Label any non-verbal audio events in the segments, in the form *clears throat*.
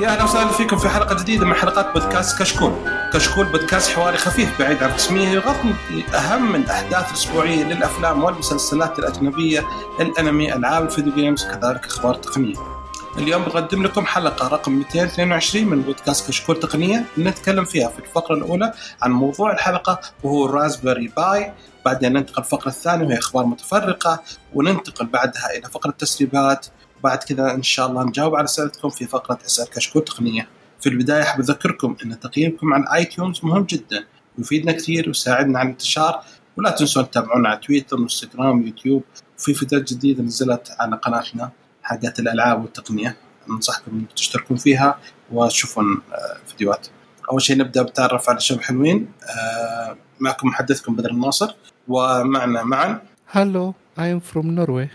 يا أهلا وسهلا فيكم في حلقة جديدة من حلقات بودكاست كشكول. كشكول بودكاست حواري خفيف بعيد عن الرسميه يغطي اهم الاحداث الاسبوعيه للأفلام والمسلسلات الأجنبية، الأنمي، ألعاب الفيديو games وكذلك أخبار تقنية. اليوم بقدم لكم حلقة رقم 222 من بودكاست كشكول تقنية نتكلم فيها في الفقرة الأولى عن موضوع الحلقة وهو الرازبري باي بعدين ننتقل الفقرة الثانية وهي أخبار متفرقة وننتقل بعدها إلى فقرة تسريبات بعد كذا إن شاء الله نجاوب على اسئلتكم في فقرة أسأل كشكول تقنية. في البداية أحب أذكركم إن تقييمكم على iTunes مهم جدا ويفيدنا كثير ويساعدنا على الانتشار. ولا تنسون تتابعونا على تويتر وانستغرام ويوتيوب وفي فيديوهات جديدة نزلت على قناتنا حقت الألعاب والتقنية. أنصحكم إنكم تشتركون فيها وتشوفون آه، فيديوهات. أول شيء نبدأ بالتعرف على شباب حلوين. آه، معكم محدثكم بدر الناصر. ومعنا معاذ. hello I am from Norway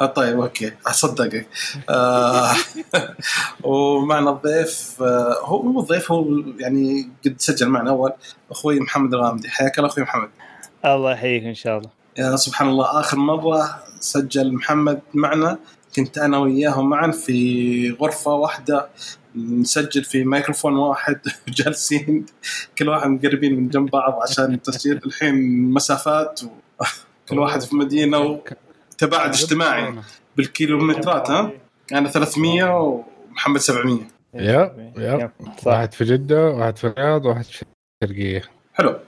آه طيب أوكي. أصدقك. آه *laughs* ومعنا الضيف آه هو مو الضيف هو يعني قد سجل معنا. أول أخوي محمد الغامدي. حياك الله أخوي محمد. الله يحييك إن شاء الله. يا سبحان الله. آخر مرة سجل محمد معنا. كنت أنا وياه معا في غرفة واحدة. نسجل في ميكروفون واحد. *laughs* جالسين كل واحد مقربين من جنب بعض عشان التسجيل الحين مسافات *laughs* كل واحد في مدينة تباعد اجتماعي بالكيلومترات ها؟ أنا 300 ومحمد 700 يا يا واحد في جدة واحد في الرياض واحد في الشرقيه حلو.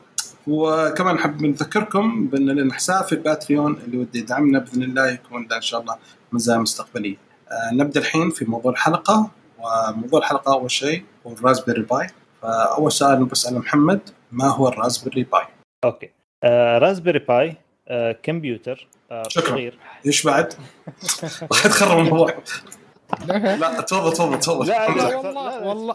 وكمان حاب نذكركم بأن لنا حساب في الباتريون اللي ودي يدعمنا بإذن الله يكون ده إن شاء الله مزايا مستقبلية. آه نبدأ الحين في موضوع الحلقة. وموضوع الحلقة أول شيء هو ال Raspberry Pi. فأول سؤال بسأله محمد ما هو ال Raspberry Pi؟ أوكي. آه Raspberry Pi آه كمبيوتر آه شكرا. صغير. إيش بعد؟ واحد خرب الموضوع. *laughs* لا تفضل تفضل تفضل. لا, لا والله والله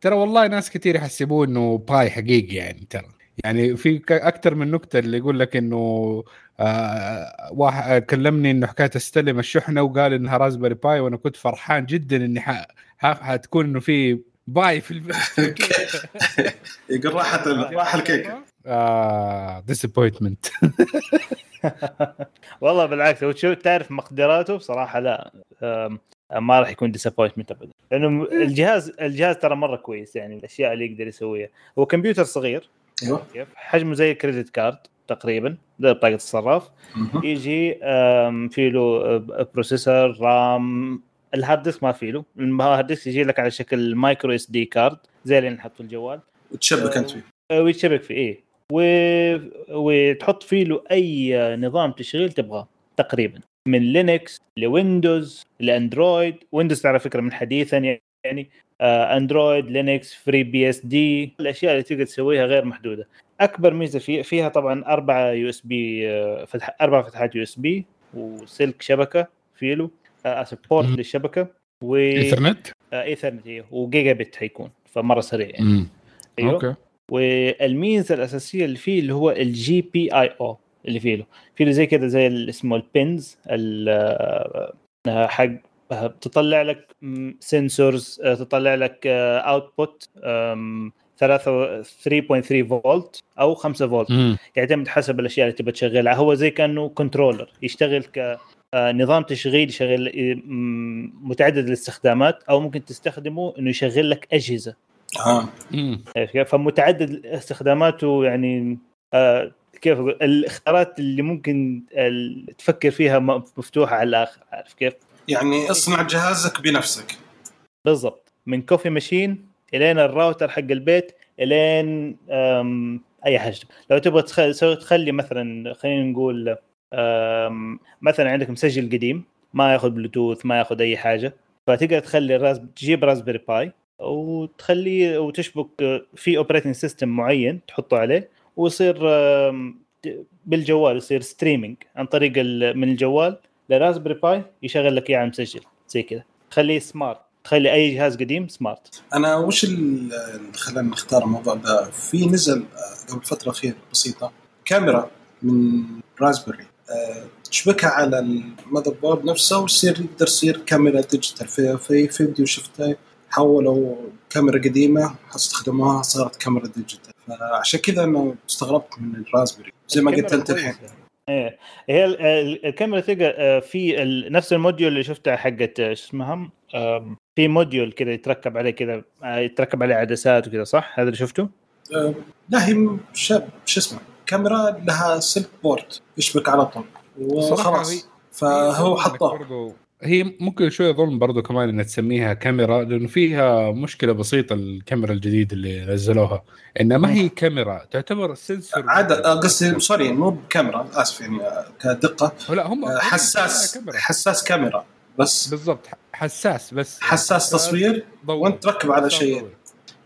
ترى والله ناس كثير يحسبوه إنه pie حقيقي يعني ترى. يعني في أكثر من نكتة اللي يقول لك إنه آه واحد كلمني إنه حكاية استلم الشحنة وقال إنها raspberry pie وأنا كنت فرحان جدا إني حتكون إنه في pie في البيت *laughs* يقول راحت راح الكيك. *laughs* آه disappointment *laughs* والله بالعكس لو تشوف تعرف مقدراته بصراحة لا. ما راح يكون disappointment ابدا. لأنه الجهاز الجهاز ترى مرة كويس يعني الأشياء اللي يقدر يسويها. هو كمبيوتر صغير. أيوه. كيف؟ حجمه زي ال credit card تقريبا زي بطاقة الصراف. يجي في له processor RAM ال hard disk ما في له. ال hard disk يجي لك على شكل micro SD card زي اللي نحط في الجوال. وتشبك أنت فيه. آه، ويتشبك فيه إيه. و... وتحط فيه له أي نظام تشغيل تبغاه تقريبا. من Linux ل Windows ل Android. Windows على فكرة من حديثا يعني آه Android Linux FreeBSD الأشياء اللي تقدر تسويها غير محدودة. أكبر ميزة في فيها طبعا أربعة USB فتح أربع فتحات USB وسلك شبكة في له آه support للشبكة. و إيثرنت؟ آه إيثرنت أيوه وجيجا بت حيكون فمرة سريع يعني. أيوه. أوكي. والميزة الأساسية اللي فيه اللي هو ال GPIO اللي فيه له. في له زي كذا زي اسمه ال pins حق تطلع لك sensors تطلع لك output 3 3.3 فولت أو 5 فولت يعتمد حسب الأشياء اللي تبغى تشغلها. هو زي كأنه controller يشتغل ك آه، تشغيل يشغل متعدد الاستخدامات أو ممكن تستخدمه إنه يشغل لك أجهزة. آه فمتعدد استخداماته يعني آه كيف أقول؟ الاختيارات اللي ممكن تفكر فيها مفتوحة على الآخر عارف كيف؟ يعني اصنع جهازك بنفسك. بالضبط. من كوفي ماشين إلين الراوتر حق البيت إلين أي حاجة. لو تبغى تخلي مثلا خلينا نقول مثلا عندك مسجل قديم ما ياخذ بلوتوث ما ياخذ أي حاجة فتقدر تخلي ال Ras تجيب Raspberry Pi وتخليه وتشبك في operating system معين تحطه عليه ويصير بالجوال يصير streaming عن طريق من الجوال ل Raspberry Pi يشغل لك إياه مسجل زي كذا. تخليه smart تخلي أي جهاز قديم smart أنا وش اللي خلانا نختار الموضوع ده. في نزل آه، قبل فترة أخيرة بسيطة كاميرا من Raspberry آه، تشبكها على ال motherboard نفسه ويصير يقدر يصير كاميرا digital في في فيديو شفته حولوا كاميرا قديمة استخدموها صارت كاميرا digital. فعشان كذا أنا استغربت من ال Raspberry. زي ما قلت أنت الحين. إيه. هي الكاميرا تلقى آه، في نفس ال module اللي شفتها حقت شو اسمها في module كذا يتركب عليه كذا آه، يتركب عليه عدسات وكذا صح؟ هذا اللي شفته؟ آه، لا هي شو اسمه كاميرا لها سلك board يشبك على طول. وخلاص. فهو برضو- هي ممكن شوي ظلم برضو كمان إنها تسميها كاميرا لأنه فيها مشكلة بسيطة الكاميرا الجديدة اللي نزلوها. إنها ما هي كاميرا تعتبر sensor عاد آه، قصدي sorry مو بكاميرا آسف يعني آه، كدقة. لا هم آه، حساس كاميرا. حساس كاميرا بس بالضبط حساس بس. حساس تصوير. وانت تركب على شيء.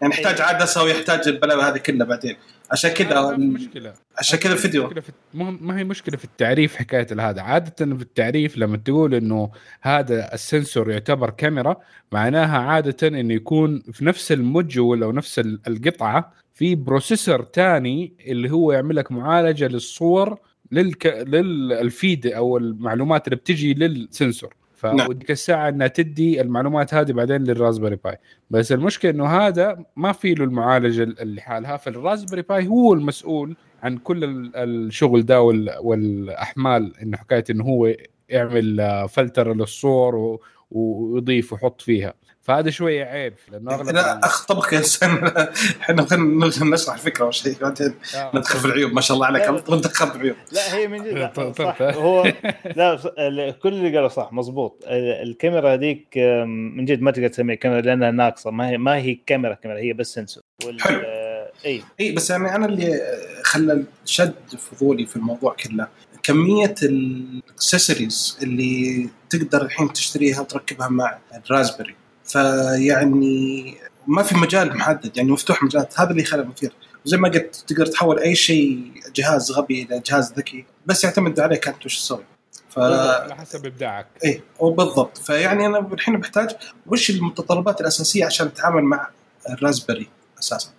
يعني يحتاج عدسه ويحتاج البلاوي هذه كلها بعدين. عشان كذا مشكلة. عشان كذا الفيديو مشكلة في مو- ما هي مشكلة في التعريف حكاية هذا. عادة في التعريف لما تقول إنه هذا ال sensor يعتبر كاميرا معناها عادة انه يكون في نفس ال module أو نفس ال- القطعة في processor تاني اللي هو يعمل لك معالجة للصور للك... للفيد أو المعلومات اللي بتجي لل sensor. نعم. فوديك الساعة إنها تدي المعلومات هذه بعدين لل Raspberry Pi بس المشكلة إنه هذا ما في له المعالجة اللي حالها فال Raspberry Pi هو المسؤول عن كل ال- الشغل ده وال- والأحمال انه حكاية إنه هو يعمل آه، فلتر للصور ويضيف ويحط فيها فهذا شوية عيب لأنه أغلب لا اخبطك يا إنسان. *laughs* إحنا خلينا نشرح الفكرة أول شيء. بعدين آه، ندخل في العيوب. ما شاء الله عليك. لا، على طول دخلت بعيوب لا هي من جد. *laughs* صح. هو *laughs* لا كل اللي قاله صح مزبوط ال- الكاميرا هذيك من جد ما تقدر تسميها كاميرا لأنها ناقصة. ما هي ما هي كاميرا كاميرا هي بس sensor حلو. آه، إي. إي بس يعني أنا اللي خلى شد فضولي في الموضوع كله. كمية الاكسسوارز اللي تقدر الحين تشتريها وتركبها مع ال Raspberry. فيعني ما في مجال محدد يعني مفتوح مجالات. هذا اللي خلى مثير زي ما قلت تقدر تحول أي شيء جهاز غبي إلى جهاز ذكي بس يعتمد عليك أنت وش تسوي. ف على حسب إبداعك. إيه وبالضبط فيعني أنا الحين بحتاج وش المتطلبات الأساسية عشان أتعامل مع ال Raspberry أساسا؟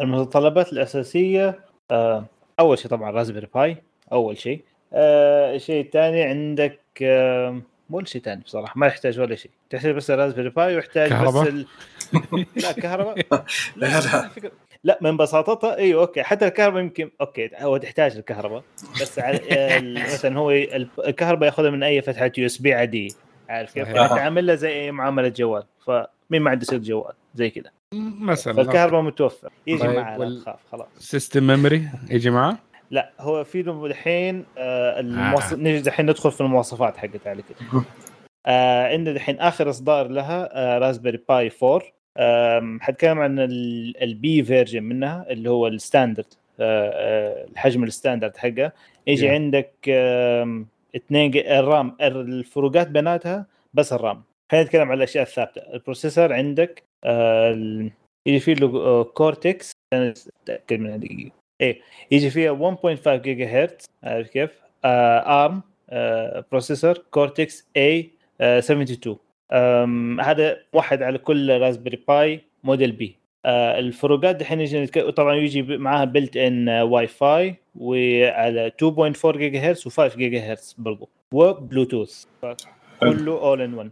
المتطلبات الأساسية آه، أول شيء طبعا Raspberry Pi أول شيء. آه، الشيء الثاني عندك آه، مو ولا شيء ثاني بصراحة ما يحتاج ولا شيء. تحتاج بس ال Raspberry Pi ويحتاج؟ بس ال... *laughs* لا كهرباء. لا، لا. لا. من بساطتها أيوه okay. حتى الكهرباء يمكن okay هو تحتاج الكهرباء. بس على *laughs* ال- مثلا هو ال- الكهرباء ياخذها من أي فتحة USB عاديه عارف كيف؟ تعامل له زي اي معاملة جوال. فمين ما عنده سلك جوال زي كده. مثلا فالكهرباء متوفر. يجي طيب، معاه لا وال- تخاف خلاص. system memory يجي معاه لا هو في له الحين آه المواصف... نجي الحين ندخل في المواصفات حقت على كده. *laughs* آه عندنا الحين آخر إصدار لها آه Raspberry Pi 4 آم، حتكلم عن ال- ال B version منها اللي هو ال standard آه آه الحجم ال standard حقه. يجي Yeah. عندك آم، اثنين جي- ال RAM الفروقات بيناتها بس ال RAM. خلينا نتكلم عن الأشياء الثابتة. ال processor عندك آه يجي فيه له آه، Cortex أنا أتأكد منها دقيقه إيه يجي فيها 1.5 جيجا هرتز عارف كيف؟ آه ARM آه processor Cortex A72 آم، هذا واحد على كل Raspberry Pi model B. آه الفروقات دحين طبعا يجي معاها built-in Wi-Fi وعلى 2.4 جيجا هرتز و5 جيجا هرتز برضو. وبلوتوث كله all in 1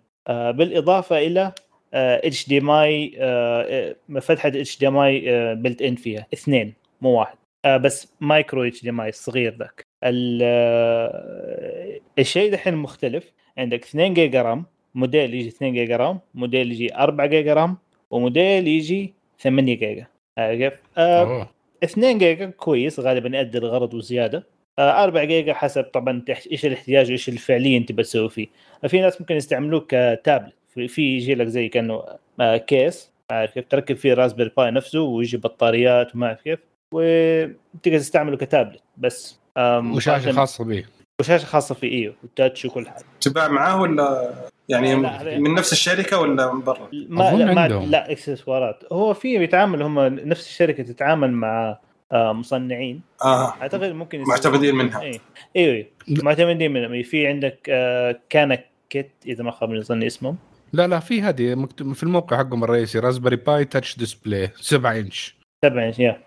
بالإضافة إلى HDMI فتحة HDMI built-in فيها. اثنين مو واحد. آه، بس micro HDMI الصغير ذاك. آه، الشيء دحين مختلف. عندك 2 giga RAM model يجي 2 giga RAM model يجي 4 giga RAM و model يجي 8 جيجا. عارف كيف؟ آه، أوه. 2 جيجا كويس غالبا يؤدي الغرض وزيادة. آه، 4 جيجا حسب طبعا إيش الاحتياج وإيش اللي فعليا تبى تسوي فيه. في ناس ممكن يستعملوه كتابلت. في, في يجي لك زي كأنه آه، case. عارف كيف تركب فيه Raspberry Pi نفسه ويجي بطاريات وما أعرف كيف وتقدر تستعمله كتابلت. ما وشاشة خاصة به وشاشة خاصة في ايو وال touch وكل حاجة. تباع معاه ولا يعني لا، لا. من نفس الشركة ولا من برا؟ ما لا, ما. لا إكسسوارات. هو في بيتعامل هم نفس الشركة تتعامل مع آه، مصنعين. آه. أعتقد ممكن معتمدين منها. اي أيوه أيوه معتمدين منهم. في عندك آه، Cana Kit إذا ما خاب ظني اسمهم. لا لا في هذه. مكتوب في الموقع حقهم الرئيسي Raspberry Pi touch display 7 إنش. سبع إنش يا.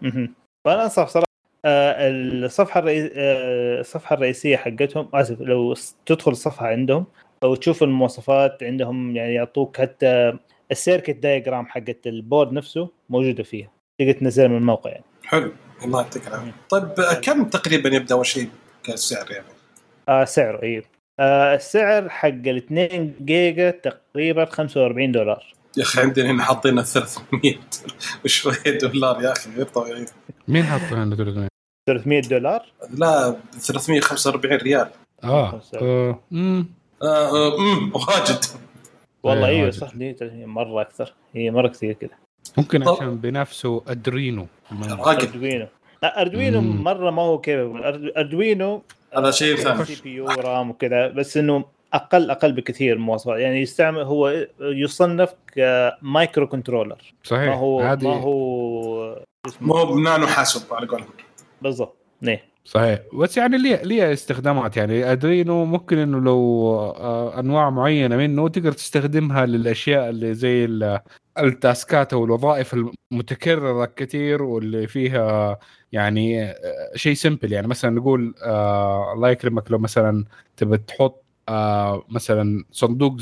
فأنا أنصح صراحة آه، الصفحة الرئيس آه، الصفحة الرئيسية حقتهم آسف لو تدخل الصفحة عندهم أو تشوف المواصفات عندهم يعني يعطوك حتى ال circuit diagram حقت ال board نفسه موجودة فيها. تقدر تنزلها من الموقع يعني. حلو. الله يعطيك العافية. طيب آه، كم تقريبا يبدأ أول شيء كسعر يعني؟ آه سعره أيوه آه السعر حق ال 2 جيجا تقريبا 45 دولار. يا أخي عندنا هنا حاطين 300 وشويه دولار يا أخي؟ غير طبيعي. مين هنا 300 300 دولار؟ لا 345 ريال. آه آه، مم. آه، آه، أمم، واجد. والله إيه، إيوه واجد. صح دي 300 مرة أكثر. هي مرة كثير كذا ممكن طب- عشان بنفسه أدرينو. راقد Arduino. لا Arduino مم. مرة ما هو كيف. Arduino هذا شيء ثاني. CPU RAM وكذا بس إنه أقل أقل بكثير مواصفات يعني يستعمل هو يصنف ك microcontroller. صحيح. ما هو هذه ما هو ما هو بنانو حاسب على قولهم. بالضبط. ليه صحيح. بس يعني ليه ليه استخدامات؟ يعني ادرينو ممكن إنه لو آه، أنواع معينة منه تقدر تستخدمها للأشياء اللي زي ال- ال task ات أو الوظائف المتكررة كثير واللي فيها يعني آه، شيء simple يعني مثلا نقول آه الله يكرمك لو مثلا تبى تحط مثلا صندوق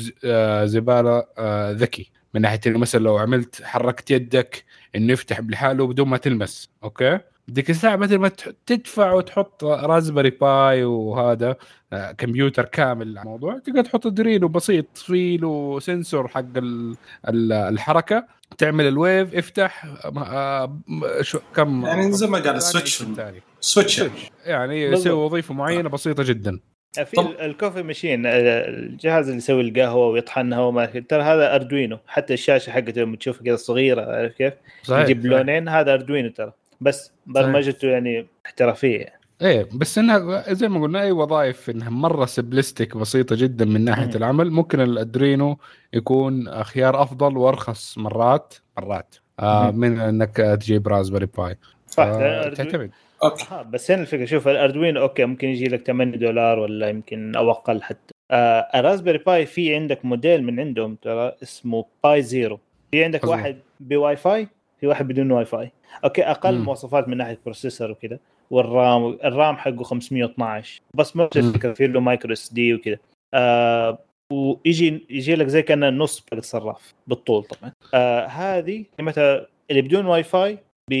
زبالة ذكي. من ناحية مثلا لو عملت حركت يدك إنه يفتح لحاله بدون ما تلمس. أوكي؟ ديك الساعة بدل ما تدفع وتحط Raspberry Pi وهذا آه، كمبيوتر كامل على الموضوع تقدر تحط درينو بسيط فيه له sensor حق ال- ال- الحركة تعمل ال wave افتح آه، م- شو كم يعني زي ما قال ال switch. switch switch. يعني. يسوي وظيفة معينة بسيطة جدا في طب- ال- ال coffee machine آه، الجهاز اللي يسوي القهوة ويطحنها وما ترى هذا Arduino حتى الشاشة حقته لما تشوفها كذا صغيرة عارف كيف؟ صحيح يجيب. لونين هذا Arduino ترى بس برمجته يعني احترافية. إيه بس إنها زي ما قلنا أي وظائف إنها مرة simplistic بسيطة جدا من ناحية مم. العمل ممكن الأدرينو يكون خيار أفضل وأرخص مرات مرات. آه. من إنك تجيب Raspberry Pi. صح آه تعتمد. okay. آه بس هنا الفكرة شوف ال Arduino okay ممكن يجي لك 8 دولار ولا يمكن أو أقل حتى. آه ال Raspberry Pi في عندك موديل من عندهم ترى اسمه Pi Zero. في عندك. واحد بواي فاي؟ في واحد بدون Wi-Fi. okay أقل مم. مواصفات من ناحية processor وكذا. وال RAM ال RAM حقه 512 بس مم. الفكرة في له micro SD وكذا. آه ويجي يجي لك زي كأنه نص حق الصراف بالطول طبعا. آه هذه قيمتها اللي بدون واي فاي ب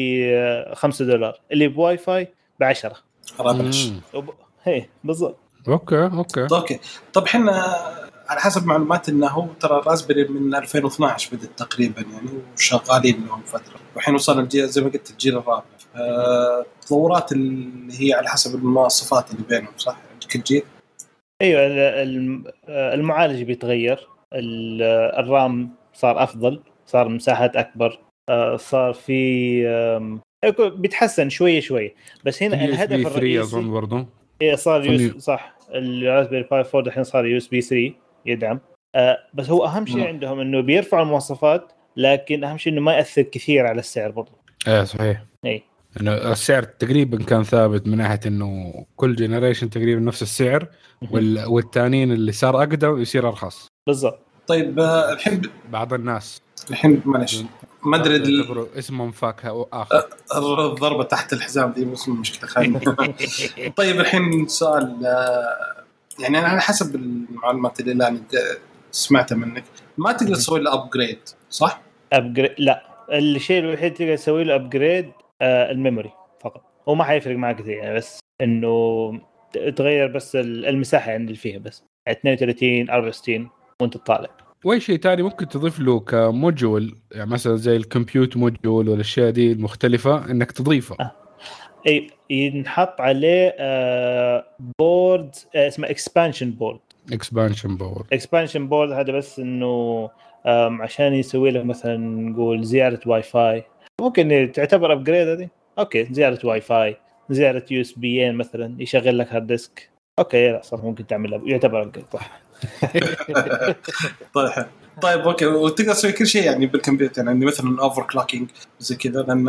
5 دولار. اللي بواي فاي ب 10 خلاص بلاش مم. وب... هي بالضبط. okay okay. okay. طب إحنا على حسب معلومات إنه هو ترى Raspberry من 2012 بدت تقريبا يعني وشغالين لهم فترة. والحين وصلنا الجيل زي ما قلت الجيل الرابع. التطورات اللي هي على حسب المواصفات اللي بينهم صح؟ كل جيل؟ أيوه ال- الم- المعالج بيتغير. ال- ال RAM صار أفضل صار مساحات أكبر. آه، صار في بيتحسن شوية شوية. بس هنا الهدف USB 3 الرئيسي أظن برضه إيه صار US U- صح. ال Raspberry Pi 4 الحين صار USB 3 يدعم. آه بس هو أهم شيء مم. عندهم إنه بيرفع المواصفات لكن أهم شيء إنه ما يأثر كثير على السعر برضه إيه صحيح. إي. إنه السعر تقريبا كان ثابت من ناحية إنه كل generation تقريبا نفس السعر وال... والتانيين اللي صار أقدم يصير أرخص. بالضبط. طيب آه، الحين بعض الناس. الحين معلش ما أدري اسمهم فاكهه آخر. الضربة تحت الحزام دي مش مشكلة خلينا. *laughs* طيب الحين سؤال آه، يعني أنا على حسب المعلومات اللي الان سمعتها منك. ما تقدر تسوي له upgrade صح؟ upgrade لا. الشيء الوحيد تقدر تسوي له upgrade آه ال memory فقط. هو ما حيفرق معك كثير يعني بس إنه تغير بس ال- المساحة يعني اللي فيها بس. 32 64 وأنت طالع وأي شيء ثاني ممكن تضيف له ك module يعني مثلا زي ال compute module والأشياء دي المختلفة إنك تضيفها آه. إي ينحط عليه آه board آه اسمه expansion board expansion board expansion board هذا بس إنه عشان يسوي لك مثلا نقول زياده واي فاي ممكن تعتبر upgrade هذه؟ okay زياده واي فاي زياده USB يين مثلا يشغل لك hard disk okay لا صح ممكن تعمل يعتبر upgrade صح. *laughs* طيب. طيب okay. وتقدر تسوي كل شيء يعني بالكمبيوتر يعني مثلا overclocking زي كذا لأن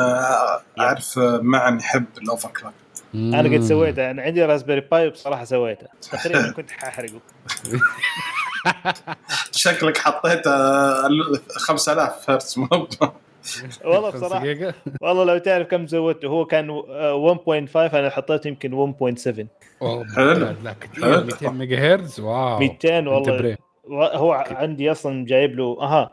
أعرف معا يحب ال overclock أنا قد سويتها أنا عندي Raspberry Pi بصراحه سويتها تقريبا *laughs* كنت حاحرقه. شكلك حطيت آه، ال- 5000 هرتز. مو *laughs* *laughs* والله بصراحة والله لو تعرف كم زودته هو كان آه، 1.5 أنا حطيت يمكن 1.7 أوه، حلو. لا كثير حلو. 200 ميجا هرتز wow 200 أنت والله. هو عندي أصلا جايب له أها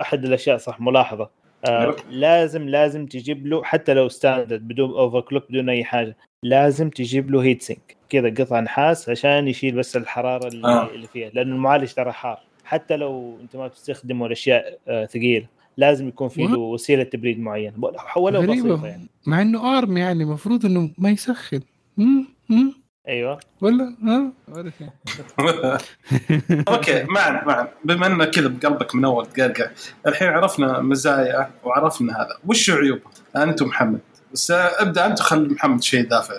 أحد الأشياء صح ملاحظة آه. لازم لازم تجيب له حتى لو standard بدون overclock بدون أي حاجة لازم تجيب له heat sink كذا قطع نحاس عشان يشيل بس الحرارة اللي, آه. آه. اللي فيها لأنه المعالج ترى حار حتى لو أنت ما بتستخدمه الاشياء آه، ثقيلة لازم يكون في له وسيلة تبريد معينة. ولو غريبة. بسيطة يعني. مع إنه ARM يعني المفروض إنه ما يسخن. أيوه. ولا؟ ها؟ ولا *laughs* شيء okay معنا معنا. بما ان كذا بقلبك من أول تقرقع الحين عرفنا مزايا وعرفنا هذا. وش عيوبه؟ أنت محمد بس أبدأ أنت خلي محمد شيء دافع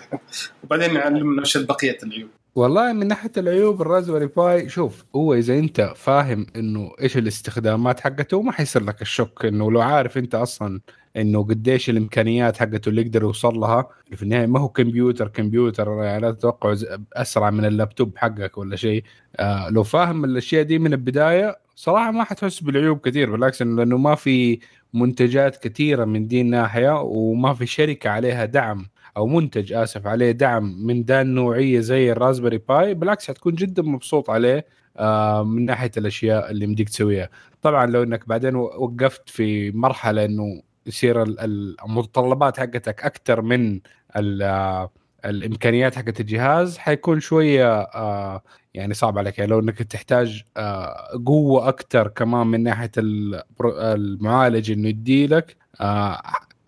وبعدين نعلمنا وش بقية العيوب. والله من ناحية العيوب الرازبري باي شوف هو إذا أنت فاهم إنه إيش الاستخدامات حقته ما حيصير لك الشك إنه لو عارف أنت أصلا إنه قديش الإمكانيات حقته اللي يقدر يوصل لها. في النهاية ما هو كمبيوتر كمبيوتر يعني لا تتوقع أسرع من اللابتوب حقك ولا شيء. آه لو فاهم الأشياء دي من البداية صراحة ما حتحس بالعيوب كثير بالعكس لأنه ما في منتجات كثيرة من دي الناحية وما في شركة عليها دعم أو منتج آسف عليه دعم من ذا النوعيه زي الرازبري باي بالعكس حتكون جدا مبسوط عليه آه من ناحية الأشياء اللي مديك تسويها. طبعا لو إنك بعدين وقفت في مرحلة إنه يصير ال- ال- المتطلبات حقتك أكثر من آه، الإمكانيات حقت الجهاز حيكون شوية آه يعني صعب عليك. يعني لو إنك تحتاج قوة أكثر كمان من ناحية المعالج إنه يديلك آه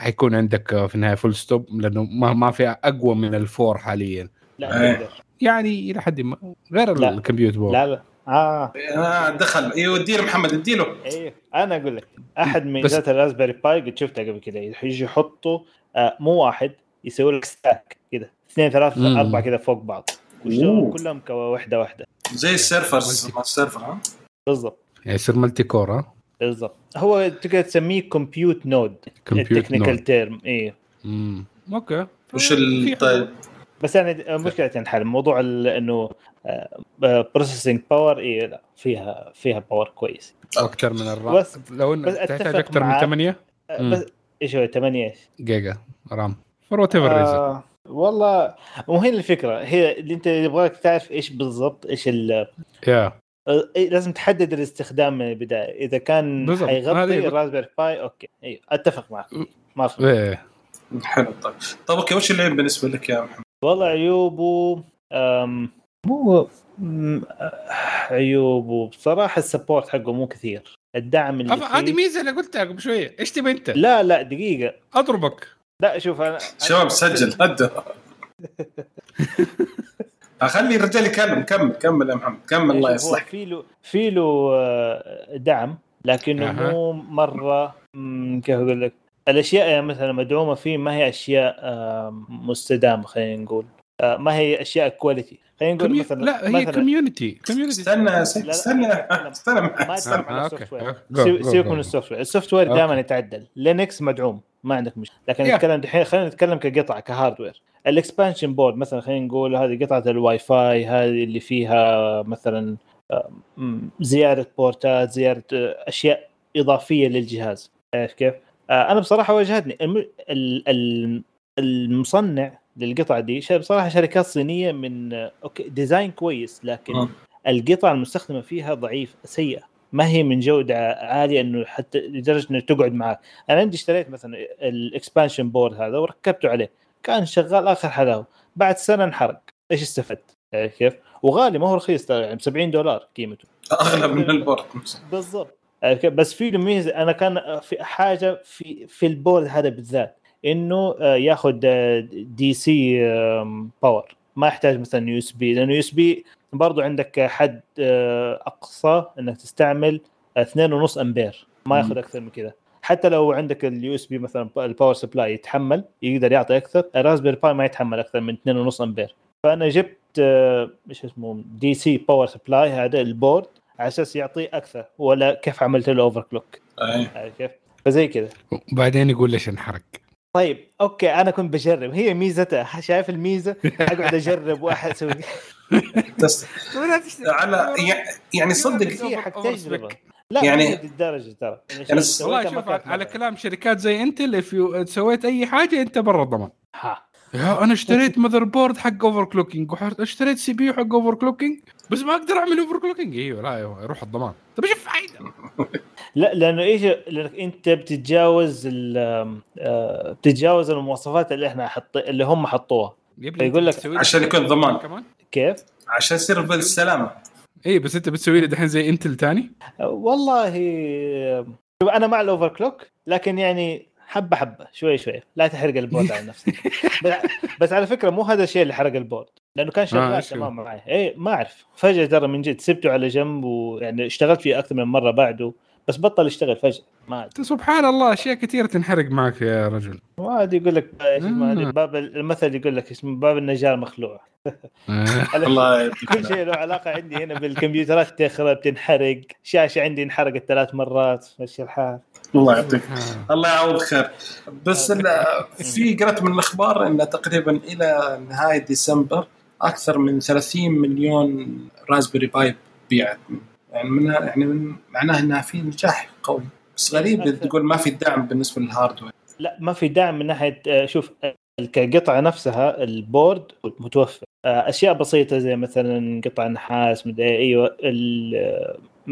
حيكون عندك في النهاية full stop لأنه ما ما في أقوى من ال four حاليا. لا إيه. تقدر يعني إلى حد ما غير لا. ال computer board. لا لا. آه. آه دخل. أيوه اديله محمد اديله. أيوه أنا أقول لك أحد ميزات ال Raspberry Pi قد شفتها قبل كذا يجي يحطوا آه مو واحد يسوي لك stack كذا اثنين ثلاثة. أربعة كذا فوق بعض. كلهم كوحدة واحدة زي ال servers ال server ها؟ بالضبط. يعني يصير multi-core ها؟ بالضبط. هو تقدر تسميه compute node ال technical. term امم okay. وش. طيب. بس يعني مشكلة تنحل. موضوع ال- إنه processing power إيه لا فيها فيها power كويس. أكثر من ال RAM بس- لو انك بس تحتاج أكثر من معاك. 8 آه،. بس إيش هو 8 إيش؟ جيجا RAM. for whatever reason والله مو هي الفكرة. هي اللي أنت يبغاك تعرف إيش بالضبط إيش ال يا إيه، لازم تحدد الاستخدام من البداية. إذا كان بالضبط. حيغطي ال Raspberry Pi okay. أيوه أتفق معك. ما في. إيه. حلو طيب. طيب okay وش العيب بالنسبة لك يا محمد؟ والله عيوبه أم مو عيوبه. بصراحة ال support حقه مو كثير. الدعم اللي أف- هذه فيه ميزة اللي قلتها قبل شوية. إيش تبي أنت؟ لا لا دقيقة. أضربك. لا شوف أنا شباب سجل هدى *laughs* خلي الرجال يكلم كمل كمل يا محمد كمل الله يصلحك. في له في له آه، دعم لكنه أها. مو مرة كيف أقول لك؟ الأشياء يعني مثلا مدعومة فيه ما هي أشياء آه، مستدامة خلينا نقول. آه، ما هي أشياء quality خلينا نقول commu... مثلا لا هي community community استنى استنى استنى يتكلم آه، سيبك. من ال software ال software. دائما يتعدل. لينكس مدعوم ما عندك مشكلة. لكن. نتكلم دحين خلينا نتكلم كقطعه ك hardware ال expansion board مثلا خلينا نقول هذه قطعة الواي فاي هذه اللي فيها مثلا زياده بورتات زياده آه، أشياء إضافية للجهاز. عرفت كيف؟ آه، أنا بصراحة واجهتني. الم- ال- ال- المصنع للقطعه دي. بصراحة شركات صينية من okay design كويس لكن مم. القطع المستخدمة فيها ضعيفه سيئة. ما هي من جودة عالية إنه حتى لدرجة إنه تقعد معك أنا عندي اشتريت مثلا ال expansion board هذا وركبته عليه. كان شغال آخر حلاوة. بعد سنة انحرق. إيش استفدت؟ عرفت كيف؟ وغالي ما هو رخيص ترى يعني ب 70 دولار قيمته. أغلى من ال board. بالضبط. كيف؟ بس في ميزه أنا كان في حاجة في في ال board هذا بالذات. إنه آه، ياخذ DC power ما يحتاج مثلا USB لأنه USB برضو عندك حد آه، أقصى إنك تستعمل 2.5 أمبير. ما ياخذ أكثر من كذا حتى لو عندك ال USB مثلا ال power supply يتحمل يقدر يعطي أكثر ال Raspberry Pi ما يتحمل أكثر من 2.5 أمبير. فأنا جبت آه، إيش اسمه DC power supply هذا ال board على أساس يعطيه أكثر. ولا كيف عملت له overclock كيف؟ فزي كذا. وبعدين يقول ليش انحرق. طيب okay أنا كنت بجرب. هي ميزتها شايف الميزة؟ أقعد أجرب وأحد أسوي *laughs* على يع- يعني صدق هي حق تجربة. لا يعني- الدرجة ترى. يعني يعني والله شوف على. كلام شركات زي Intel if you سويت أي حاجة أنت برا الضمان ها. يا أنا اشتريت motherboard حق overclocking واشتريت CPU حق overclocking بس ما أقدر أعمل overclocking إيوه لا يروح الضمان. طيب إيش الفائده؟ *laughs* لا لأنه إيش لأنك أنت بتتجاوز ال- آه، بتتجاوز المواصفات اللي إحنا حط اللي هم حطوها. يقول لك عشان يكون ضمان. كمان؟ كيف؟ عشان يصير بالسلامه اي بس أنت بتسوي لي دحين زي Intel تاني؟ والله شوف أنا مع ال overclock لكن يعني حبة حبة شوي شوي. لا تحرق ال board على نفسك. بس على فكرة مو هذا الشيء اللي حرق ال board. لأنه كان شغال آه تمام معي. اي ما أعرف. فجأة ترى من جد سبته على جنب ويعني اشتغلت فيه أكثر من مرة بعده. بس بطل يشتغل فجأة. ما. سبحان الله أشياء كثيرة تنحرق معك يا رجل. ما ادري يقول لك باب المثل يقول لك اسمه باب النجار مخلوع. *laughs* الله *laughs* كل شيء له علاقة عندي هنا بالكمبيوترات تخرب تنحرق. شاشة عندي انحرقت ثلاث مرات ماشي الحال. الله يعطيك. الله يعوض خير. بس في قرأت من الأخبار إن تقريبا إلى نهاية ديسمبر أكثر من 30 مليون Raspberry Pi بيعت يعني من يعني من معناه إنها في نجاح قوي. بس غريب تقول ما في دعم بالنسبة لل hardware لا ما في دعم من ناحية آه، شوف كقطعة نفسها ال board متوفر. آه، أشياء بسيطة زي مثلا قطع نحاس مدري أيوه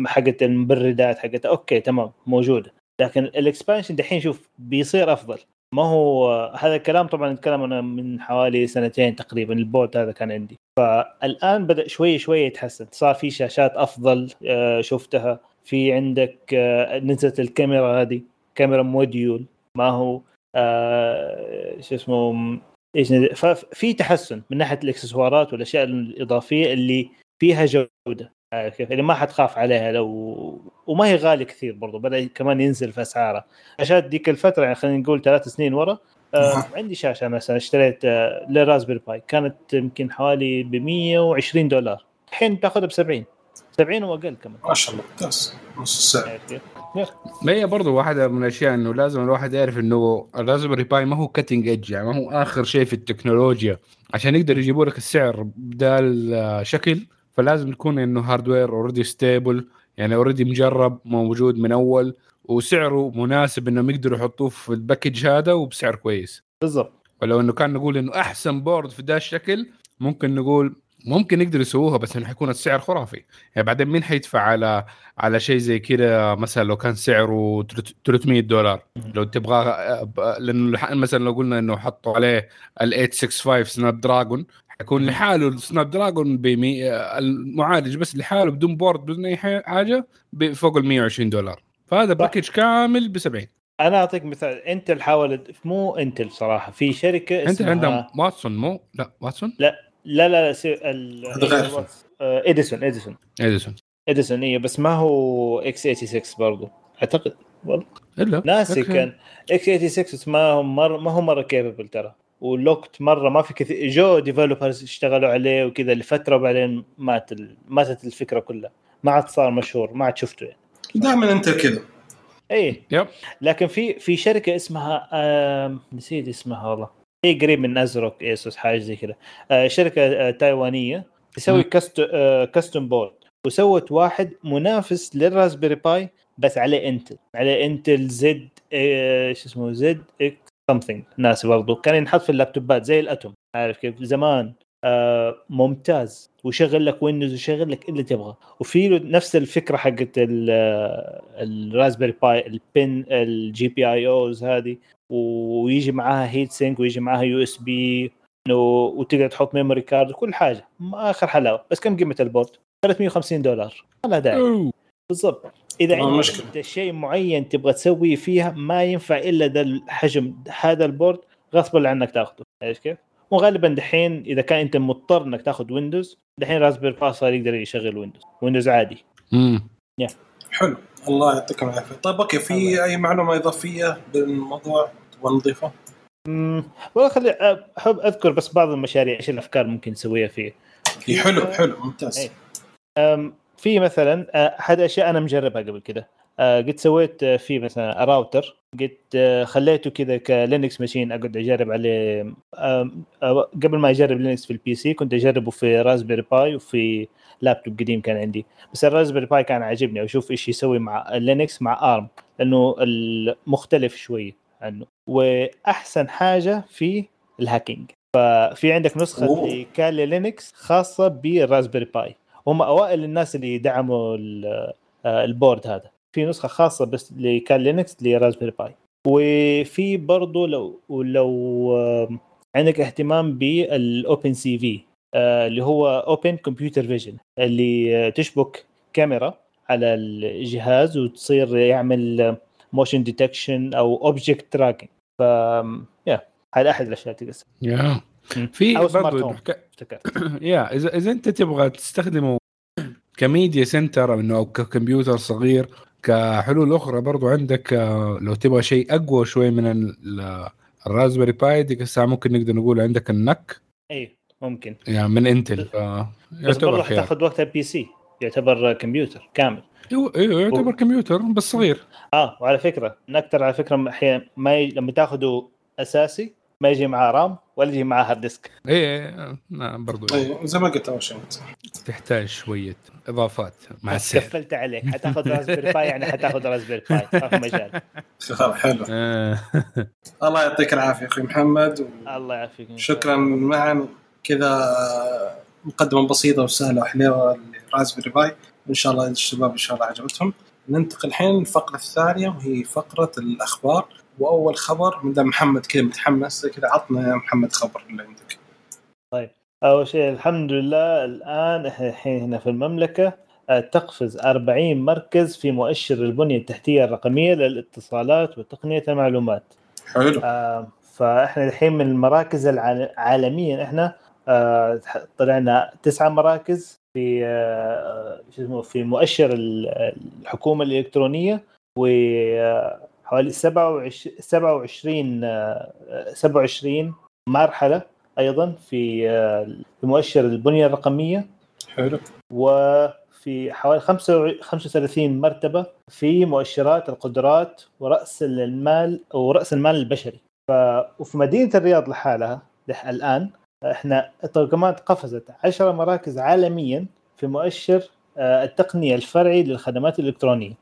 حقت المبردات حقت okay تمام موجودة. لكن ال expansion دحين شوف بيصير أفضل. ما هو هذا الكلام طبعا نتكلم أنا من حوالي سنتين تقريبا ال board هذا كان عندي. فالآن بدأ شوي شوي يتحسن. صار في شاشات أفضل آه، شفتها. في عندك آه، نزلت الكاميرا هذه camera module. ما هو آه، شو اسمه إيش ففي تحسن من ناحية الإكسسوارات والأشياء الإضافية اللي فيها جودة. كيف؟ اللي ما حتخاف عليها لو وما هي غالية كثير برضو بدأ كمان ينزل في اسعارها عشان ديك الفترة يعني خلينا نقول ثلاث سنين ورا آه عندي شاشة مثلا اشتريت آه لل Raspberry Pi. كانت يمكن حوالي ب 120 دولار. الحين تأخذها ب 70 70 وأقل كمان. ما شاء الله ممتاز. نص السعر. ما هي برضه واحدة من الأشياء إنه لازم الواحد يعرف إنه ال Raspberry Pi ما هو cutting edge يعني ما هو آخر شيء في التكنولوجيا. عشان يقدر يجيبوا لك السعر بدال شكل فلازم يكون إنه hardware already stable يعني already مجرب موجود من أول وسعره مناسب إنهم يقدروا يحطوه في ال package هذا وبسعر كويس. بالضبط. ولو إنه كان نقول إنه أحسن board في ذا الشكل ممكن نقول ممكن يقدروا يسووها بس إنه حيكون السعر خرافي. يعني بعدين مين حيدفع على على شيء زي كذا؟ مثلا لو كان سعره 300 دولار. لو تبغى لأنه مثلا لو قلنا إنه حطوا عليه ال 865 Snapdragon حيكون لحاله ال Snapdragon ب المعالج بس لحاله بدون board بدون أي حاجة فوق ال 120 دولار. فهذا package كامل ب 70 أنا أعطيك مثال Intel حاولت مو Intel صراحة في شركة انتل عندهم Watson مو؟ لا Watson لا لا لا, لا Edison Edison Edison Edison اي بس ما هو x86 برضه اعتقد والله. إلا. ناسي كان x86 ما هو مره ما هو مرة capable ترى. ولوكت مرة ما في كثير جو developers اشتغلوا عليه وكذا لفترة وبعدين مات ال... ماتت الفكرة كلها. ما عاد صار مشهور ما عاد شفته يعني. دائما أنت كذا. اي yep. لكن في في شركة اسمها آه نسيت اسمها والله. هي قريب من ASRock ASUS حاجة زي كذا. آه شركة آه تايوانية. تسوي custo آه custom board وسوت واحد منافس لل Raspberry Pi بس عليه Intel عليه Intel Z شو اسمه ZX something ناس برضو. كان ينحط في اللابتوبات زي ال Atom. عارف كيف؟ زمان آه ممتاز. ويشغل لك Windows ويشغل لك اللي تبغى. وفي نفس الفكرة حقت ال Raspberry Pi ال pin ال GPIOs هذه. ويجي معاها heat sink ويجي معاها USB وتقدر تحط memory card وكل حاجة. آخر حلاوة. بس كم قيمة ال board 350 دولار. ما لها داعي. بالضبط. إذا عندك شيء معين تبغى تسويه فيها ما ينفع إلا ذا الحجم هذا ال board غصبا عنك تأخذه. عرفت كيف؟ وغالبا دحين إذا كان أنت مضطر إنك تأخذ ويندوز دحين راسبير باي صار يقدر يشغل ويندوز ويندوز عادي. امم yeah. حلو. الله يعطيكم العافية. طيب okay في الله. أي معلومة إضافية بالموضوع؟ تبغى نضيفها؟ امم والله خلي أحب أذكر بس بعض المشاريع إيش الأفكار ممكن نسويها فيه؟ حلو حلو ممتاز. في مثلا هذه أشياء أنا مجربها قبل كده. قد سويت فيه مثلا راوتر قد خليته كذا ك Linux machine أقعد أجرب عليه قبل ما أجرب Linux في ال PC كنت أجربه في رازبيري باي وفي لابتوب قديم كان عندي. بس الرازبيري باي كان عاجبني واشوف إيش يسوي مع لينكس مع ARM لأنه مختلف شوي عنه. وأحسن حاجة في ال hacking ففي عندك نسخة Kali Linux خاصة بالرازبيري باي هم أوائل الناس اللي دعموا ال board هذا. في نسخة خاصة بس ل Kali Linux لرازبيري باي وفي برضه لو لو عندك اهتمام بال OpenCV آه، اللي هو open computer vision اللي آه، تشبك كاميرا على الجهاز وتصير يعمل motion detection أو object tracking ف يا هذا أحد الأشياء اللي تقدر يا. في أو smart home. *clears throat* يا إذا إذا أنت تبغى تستخدمه ك media center إنه أو ككمبيوتر صغير كحلول أخرى برضو عندك آه، لو تبغى شيء أقوى شوي من ال- الرازبري باي ديك الساعة ممكن نقدر نقول عندك ال NUC. اي ممكن. يعني من Intel ف- بس يعتبر برضه حتاخذ وقتها PC يعتبر كمبيوتر كامل. أيوه أيوه يعتبر كمبيوتر بس صغير. آه وعلى فكرة نكتر على فكرة أحيانا ما ي... لما تاخذه أساسي ما يجي معاه RAM ولا يجي معاه hard disk إيه نعم برضو أيوه زي ما قلت أول شيء. تحتاج شوية إضافات مع السعر قفلت عليك. حتاخذ رازبري باي يعني حتاخذ رازبري باي ما في مجال. حلو. آه. الله يعطيك العافية أخوي محمد. الله يعافيك. شكرا معا. كذا مقدمة بسيطة وسهلة وحلوه لرازبري باي إن شاء الله الشباب إن شاء الله عجبتهم. ننتقل الحين للفقرة الثانية وهي فقرة الأخبار. وأول خبر من دام محمد كذا متحمس كذا عطنا يا محمد خبر اللي عندك. أول شيء الحمد لله الآن إحنا الحين هنا في المملكة آه، تقفز 40 مركز في مؤشر البنية التحتية الرقمية للاتصالات وتقنية المعلومات. حلو. آه، فإحنا الحين من المراكز العال- عالميا إحنا آه، طلعنا تسعة مراكز في آه، شو اسمه في مؤشر ال- الحكومة الإلكترونية وحوالي 27 27 آه، 27 مرحلة أيضا في آه، في مؤشر البنية الرقمية. حلو. وفي حوالي 35 مرتبة في مؤشرات القدرات ورأس المال ورأس المال البشري. ف... وفي مدينة الرياض لحالها لح- الآن إحنا كمان قفزت 10 مراكز عالميا في مؤشر آه، التقنية الفرعي للخدمات الإلكترونية.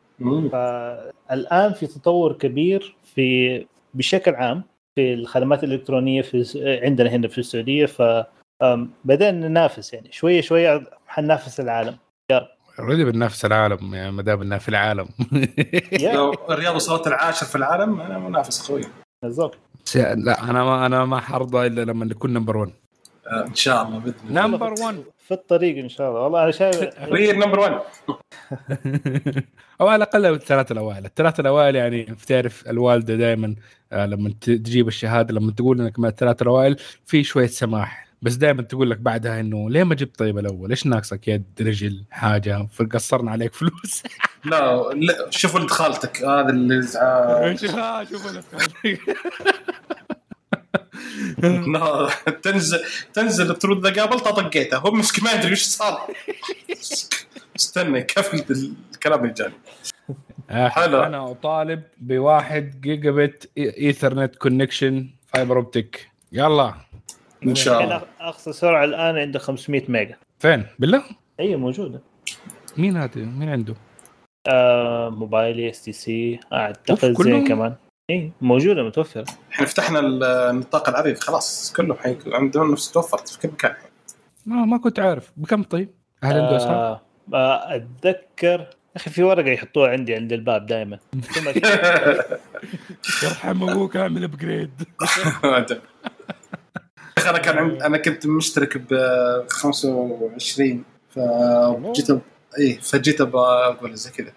فالان في تطور كبير في بشكل عام في الخدمات الإلكترونية في عندنا هنا في السعودية ف بدأنا ننافس يعني. شوية شوية حننافس العالم. already بننافس العالم يعني ما دام في العالم. *laughs* لو الرياض وصلت العاشر في العالم أنا منافس أخوي. بالضبط. لا أنا ما أنا ما حرضى إلا لما نكون number 1 آه، إن شاء الله بإذن الله. number 1 في الطريق إن شاء الله. والله أنا شايف رير number 1 أو على الاقل الثلاثة الأوائل، الثلاثة الأوائل يعني بتعرف الوالدة دائما لما ت- تجيب الشهادة لما تقول إنك من الثلاثة الأوائل في شوية سماح. بس دائما تقول لك بعدها إنه ليه ما جبت طيب الأول؟ إيش ناقصك؟ يد رجل حاجة؟ فقصرنا عليك فلوس. *laughs* لا, لا شوفوا ولد خالتك هذا اللي آه، *laughs* شوف لا، *laughs* *laughs* تنزل تنزل ترد ذا قابل طقيته هو مسك ما يدري وش صار استنى كفل الكلام اللي جاني حلو. أنا أطالب بواحد جيجا بت ايثرنت كونكشن فايبر اوبتيك يلا إن شاء الله أقصى سرعة الآن عنده 500 ميجا فين؟ بالله؟ أي موجودة مين هذا؟ مين عنده؟ آه موبايلي STC أعتقد زي كلهم؟ كمان إي موجودة متوفرة. إحنا فتحنا النطاق العريض خلاص كلهم حيكون عندهم نفس توفرت في كل مكان. ما ما كنت عارف. بكم طيب؟ هل عنده اسعار؟ آه آه أتذكر يا أخي في ورقة يحطوها عندي عند الباب دائما *laughs* يرحم أبوك اعمل *laughs* upgrade أنا كان عند أنا كنت مشترك ب 25 فجيت إيه فجيت أبغى أقول زي كذا.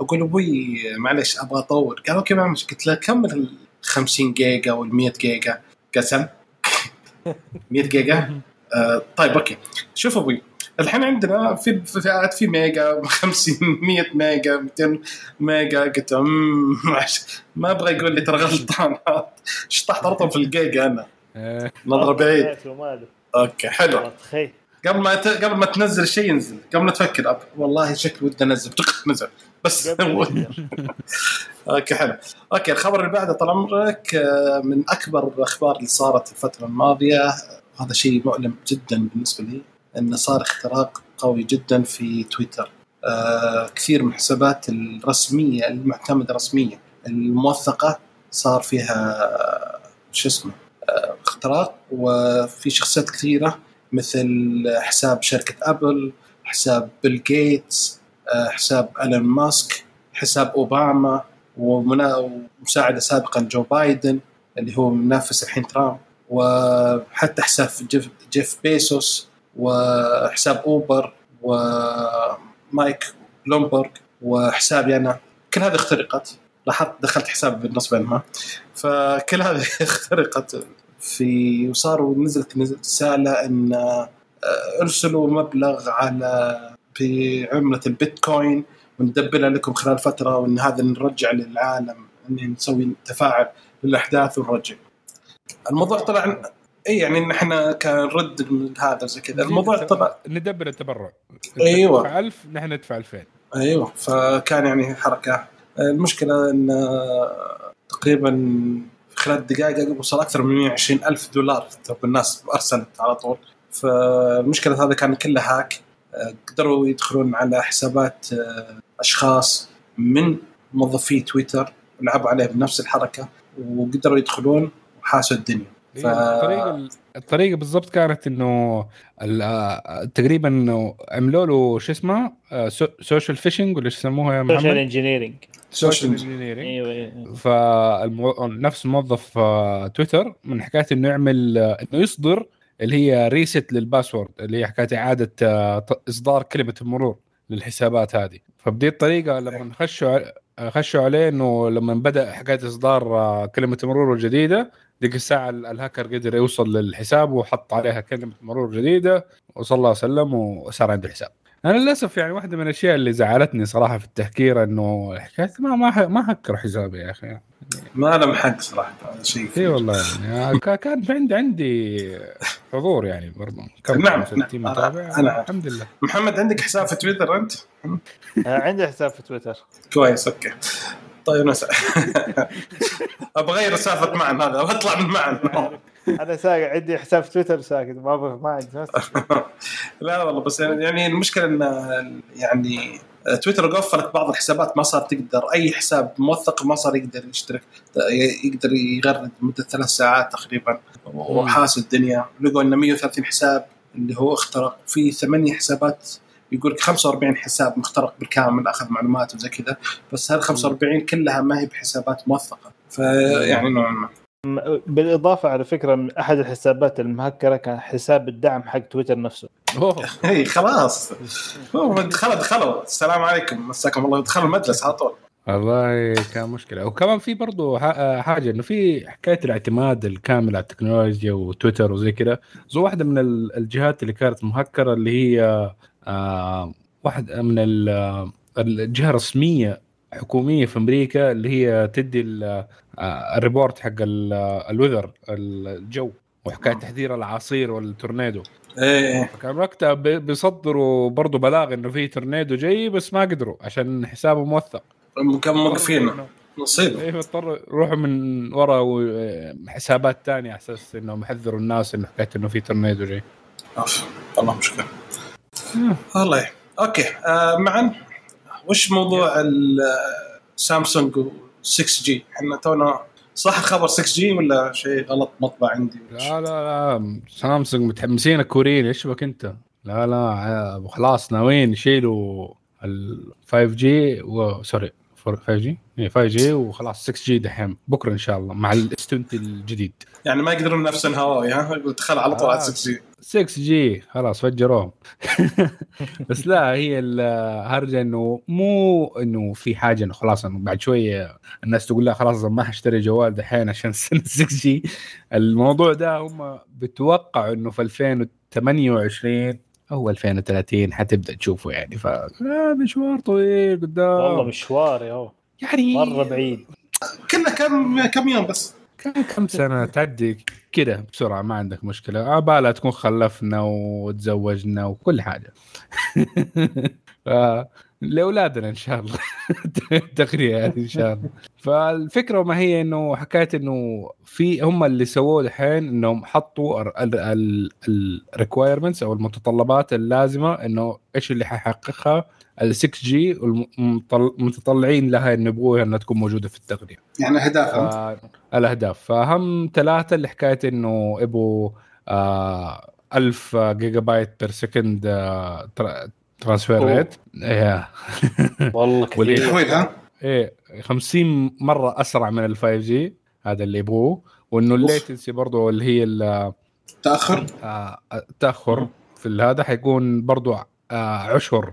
أقول أبوي معلش أبغى أطور. قال okay ما مشكلة. قلت له كمل ال 50 جيجا وال 100 جيجا؟ قسم 100 *laughs* جيجا؟ *laughs* آه طيب okay. شوف أبوي الحين عندنا في فئات في mega 50 100 mega 200 mega. قلت له "أمم، ما أبغى يقول لي ترى غلطان شطحت رطب في الجيجا أنا. آه، نظرة بعيد. *laughs* okay حلو. قبل ما ت... قبل ما تنزل شيء ينزل. قبل ما تفكر. أب... والله شكلي ودي أنزل. نزل. بس. *laughs* okay حلو. okay الخبر اللي بعده طال عمرك آه، من أكبر الأخبار اللي صارت الفترة الماضية هذا شيء مؤلم جدا بالنسبة لي انه صار اختراق قوي جدا في تويتر. آه كثير من الحسابات الرسمية المعتمدة رسميا الموثقة صار فيها آه، شو اسمه آه اختراق وفي شخصيات كثيرة مثل حساب شركة أبل حساب بيل جيتس آه، حساب إيلون ماسك حساب أوباما ومساعده سابقا جو بايدن اللي هو منافس الحين ترامب وحتى حساب جيف, جيف بيسوس وحساب أوبر ومايك بلومبرج وحسابي أنا كل هذه اخترقت. لاحظت دخلت حساب بالنسبة لها فكل هذه *laughs* اخترقت. في وصاروا نزلت رسالة إن آه، أرسلوا مبلغ على بعملة البيتكوين وندبلها لكم خلال فترة وإن هذا نرجع للعالم ان نسوي تفاعل للأحداث ونرجع. الموضوع طلع إي يعني ان إحنا كنرد من هذا زي كذا. الموضوع طلع ندبر التبرع. أيوه. تدفع 1000 نحن ندفع 2000 أيوه فكان يعني حركة. المشكلة إن تقريبا خلال دقائق وصل أكثر من 120 ألف دولار. طب الناس أرسلت على طول. فالمشكلة هذا كان كله هاك. قدروا يدخلون على حسابات أشخاص من موظفي تويتر لعبوا عليه بنفس الحركة وقدروا يدخلون وحاسوا الدنيا. ف... الطريقة الطريقة بالضبط كانت إنه تقريبا إنه عملوا له شو اسمه social phishing ولا شو يسموها يا محمد؟ social engineering social engineering أيوه أيوه. فنفس موظف آه، تويتر من حكاية إنه يعمل آه، إنه يصدر اللي هي reset لل password اللي هي حكاية إعادة آه، إصدار كلمة المرور للحسابات هذه. فبدي الطريقة لما خشوا خشوا عليه إنه لما بدأ حكاية إصدار كلمة المرور الجديده ذيك الساعة الهاكر قدر يوصل للحساب وحط عليها كلمة مرور جديدة وصلى الله وسلم وصار عنده حساب. أنا للأسف يعني واحدة من الأشياء اللي زعلتني صراحة في التحكير إنه حكاية ما ما ما هكر حسابي يا أخي. ما لهم حق صراحة هذا شيء إي والله يعني *laughs* كان عندي عندي حضور يعني برضه كم نعم, نعم. متابع؟ أنا الحمد لله. محمد عندك حساب في تويتر أنت؟ *laughs* عندي حساب في تويتر. كويس okay. طيب نسأل. *laughs* أبغى أغير سالفه معن هذا واطلع من معن أنا ساكت عندي حساب تويتر ساكت ما ما عندي *laughs* لا والله بس يعني المشكلة إن يعني تويتر قفلت بعض الحسابات ما صار تقدر أي حساب موثق ما صار يقدر يشترك يقدر يغرد مدة ثلاث ساعات تقريبا وحاس الدنيا. لقوا إنه 130 حساب اللي هو اخترق في ثمانية حسابات يقول لك 45 حساب مخترق بالكامل أخذ معلومات وزي كذا. بس هال 45 كلها ما هي بحسابات موثقة. فيعني نوعا ما. بالإضافة على فكرة من أحد الحسابات المهكرة كان حساب الدعم حق تويتر نفسه. اي خلاص. دخلوا دخلوا. السلام عليكم. مساكم الله. دخلوا المجلس على طول. والله كان مشكلة. وكمان في برضه حاجة إنه في حكاية الاعتماد الكامل على التكنولوجيا وتويتر وزي كذا زو واحدة من الجهات اللي كانت مهكرة اللي هي آه واحد من الجهة الرسمية حكومية في أمريكا اللي هي تدي ال report حق ال weather الجو وحكاية تحذير العصير والتورنيدو. إيه. فكان وقتها بيصدروا برضه بلاغ إنه في تورنيدو جاي بس ما قدروا عشان حسابه موثق. كانوا موقفين نصيب. إيه اضطروا يروحوا من وراء حسابات ثانية على أساس إنهم يحذروا الناس إنه حكاية إنه في تورنيدو جاي. اوف والله مشكله والله. okay. آه معا. وش موضوع السامسونج 6 G إحنا تونا صح الخبر 6 G ولا شيء غلط مطبع عندي؟ لا لا لا. سامسونج متحمسين الكوريين إيش بك أنت؟ لا لا خلاص ناويين يشيلوا ال 5 G sorry 5 G 5 G وخلاص 6 G دحين. بكرة إن شاء الله مع الاستنت الجديد. يعني ما يقدرون نفس الهواوي ها؟ دخل على طول على 6 G 6 G خلاص فجروهم. *laughs* بس لا هي الهرجه إنه مو إنه في حاجة إنه خلاص إنه بعد شوية الناس تقول لا خلاص ما حاشتري جوال دحين عشان *laughs* 6 G الموضوع ده هم بتوقعوا إنه في 2028 أو 2030 حتبدأ تشوفه يعني ف مشوار طويل قدام. والله مشوار يا يعني مرة بعيد. كنا كم كم يوم بس؟ كم سنة؟ تعدي كده بسرعة ما عندك مشكلة. عبالها تكون خلفنا وتزوجنا وكل حاجة. *laughs* لأولادنا إن شاء الله. *laughs* التقرير هذه إن شاء الله. فالفكرة ما هي إنه حكاية إنه في هم اللي سووه الحين إنهم حطوا ال requirements أو المتطلبات اللازمة إنه إيش اللي حيحققها. ال 6 G والمتطلعين لها إنه يبغوها إنها تكون موجودة في التقنية. يعني اهداف الأهداف. فهم ثلاثة اللي حكاية إنه يبغوا آه 1000 gigabyte per second آه transfer rate إيه. والله *laughs* كثير. ها؟ إيه. 50 مرة أسرع من ال 5 G هذا اللي يبغوه. وإنه ال latency برضه اللي هي التاخر آه التاخر في هذا حيكون برضو آه، عشر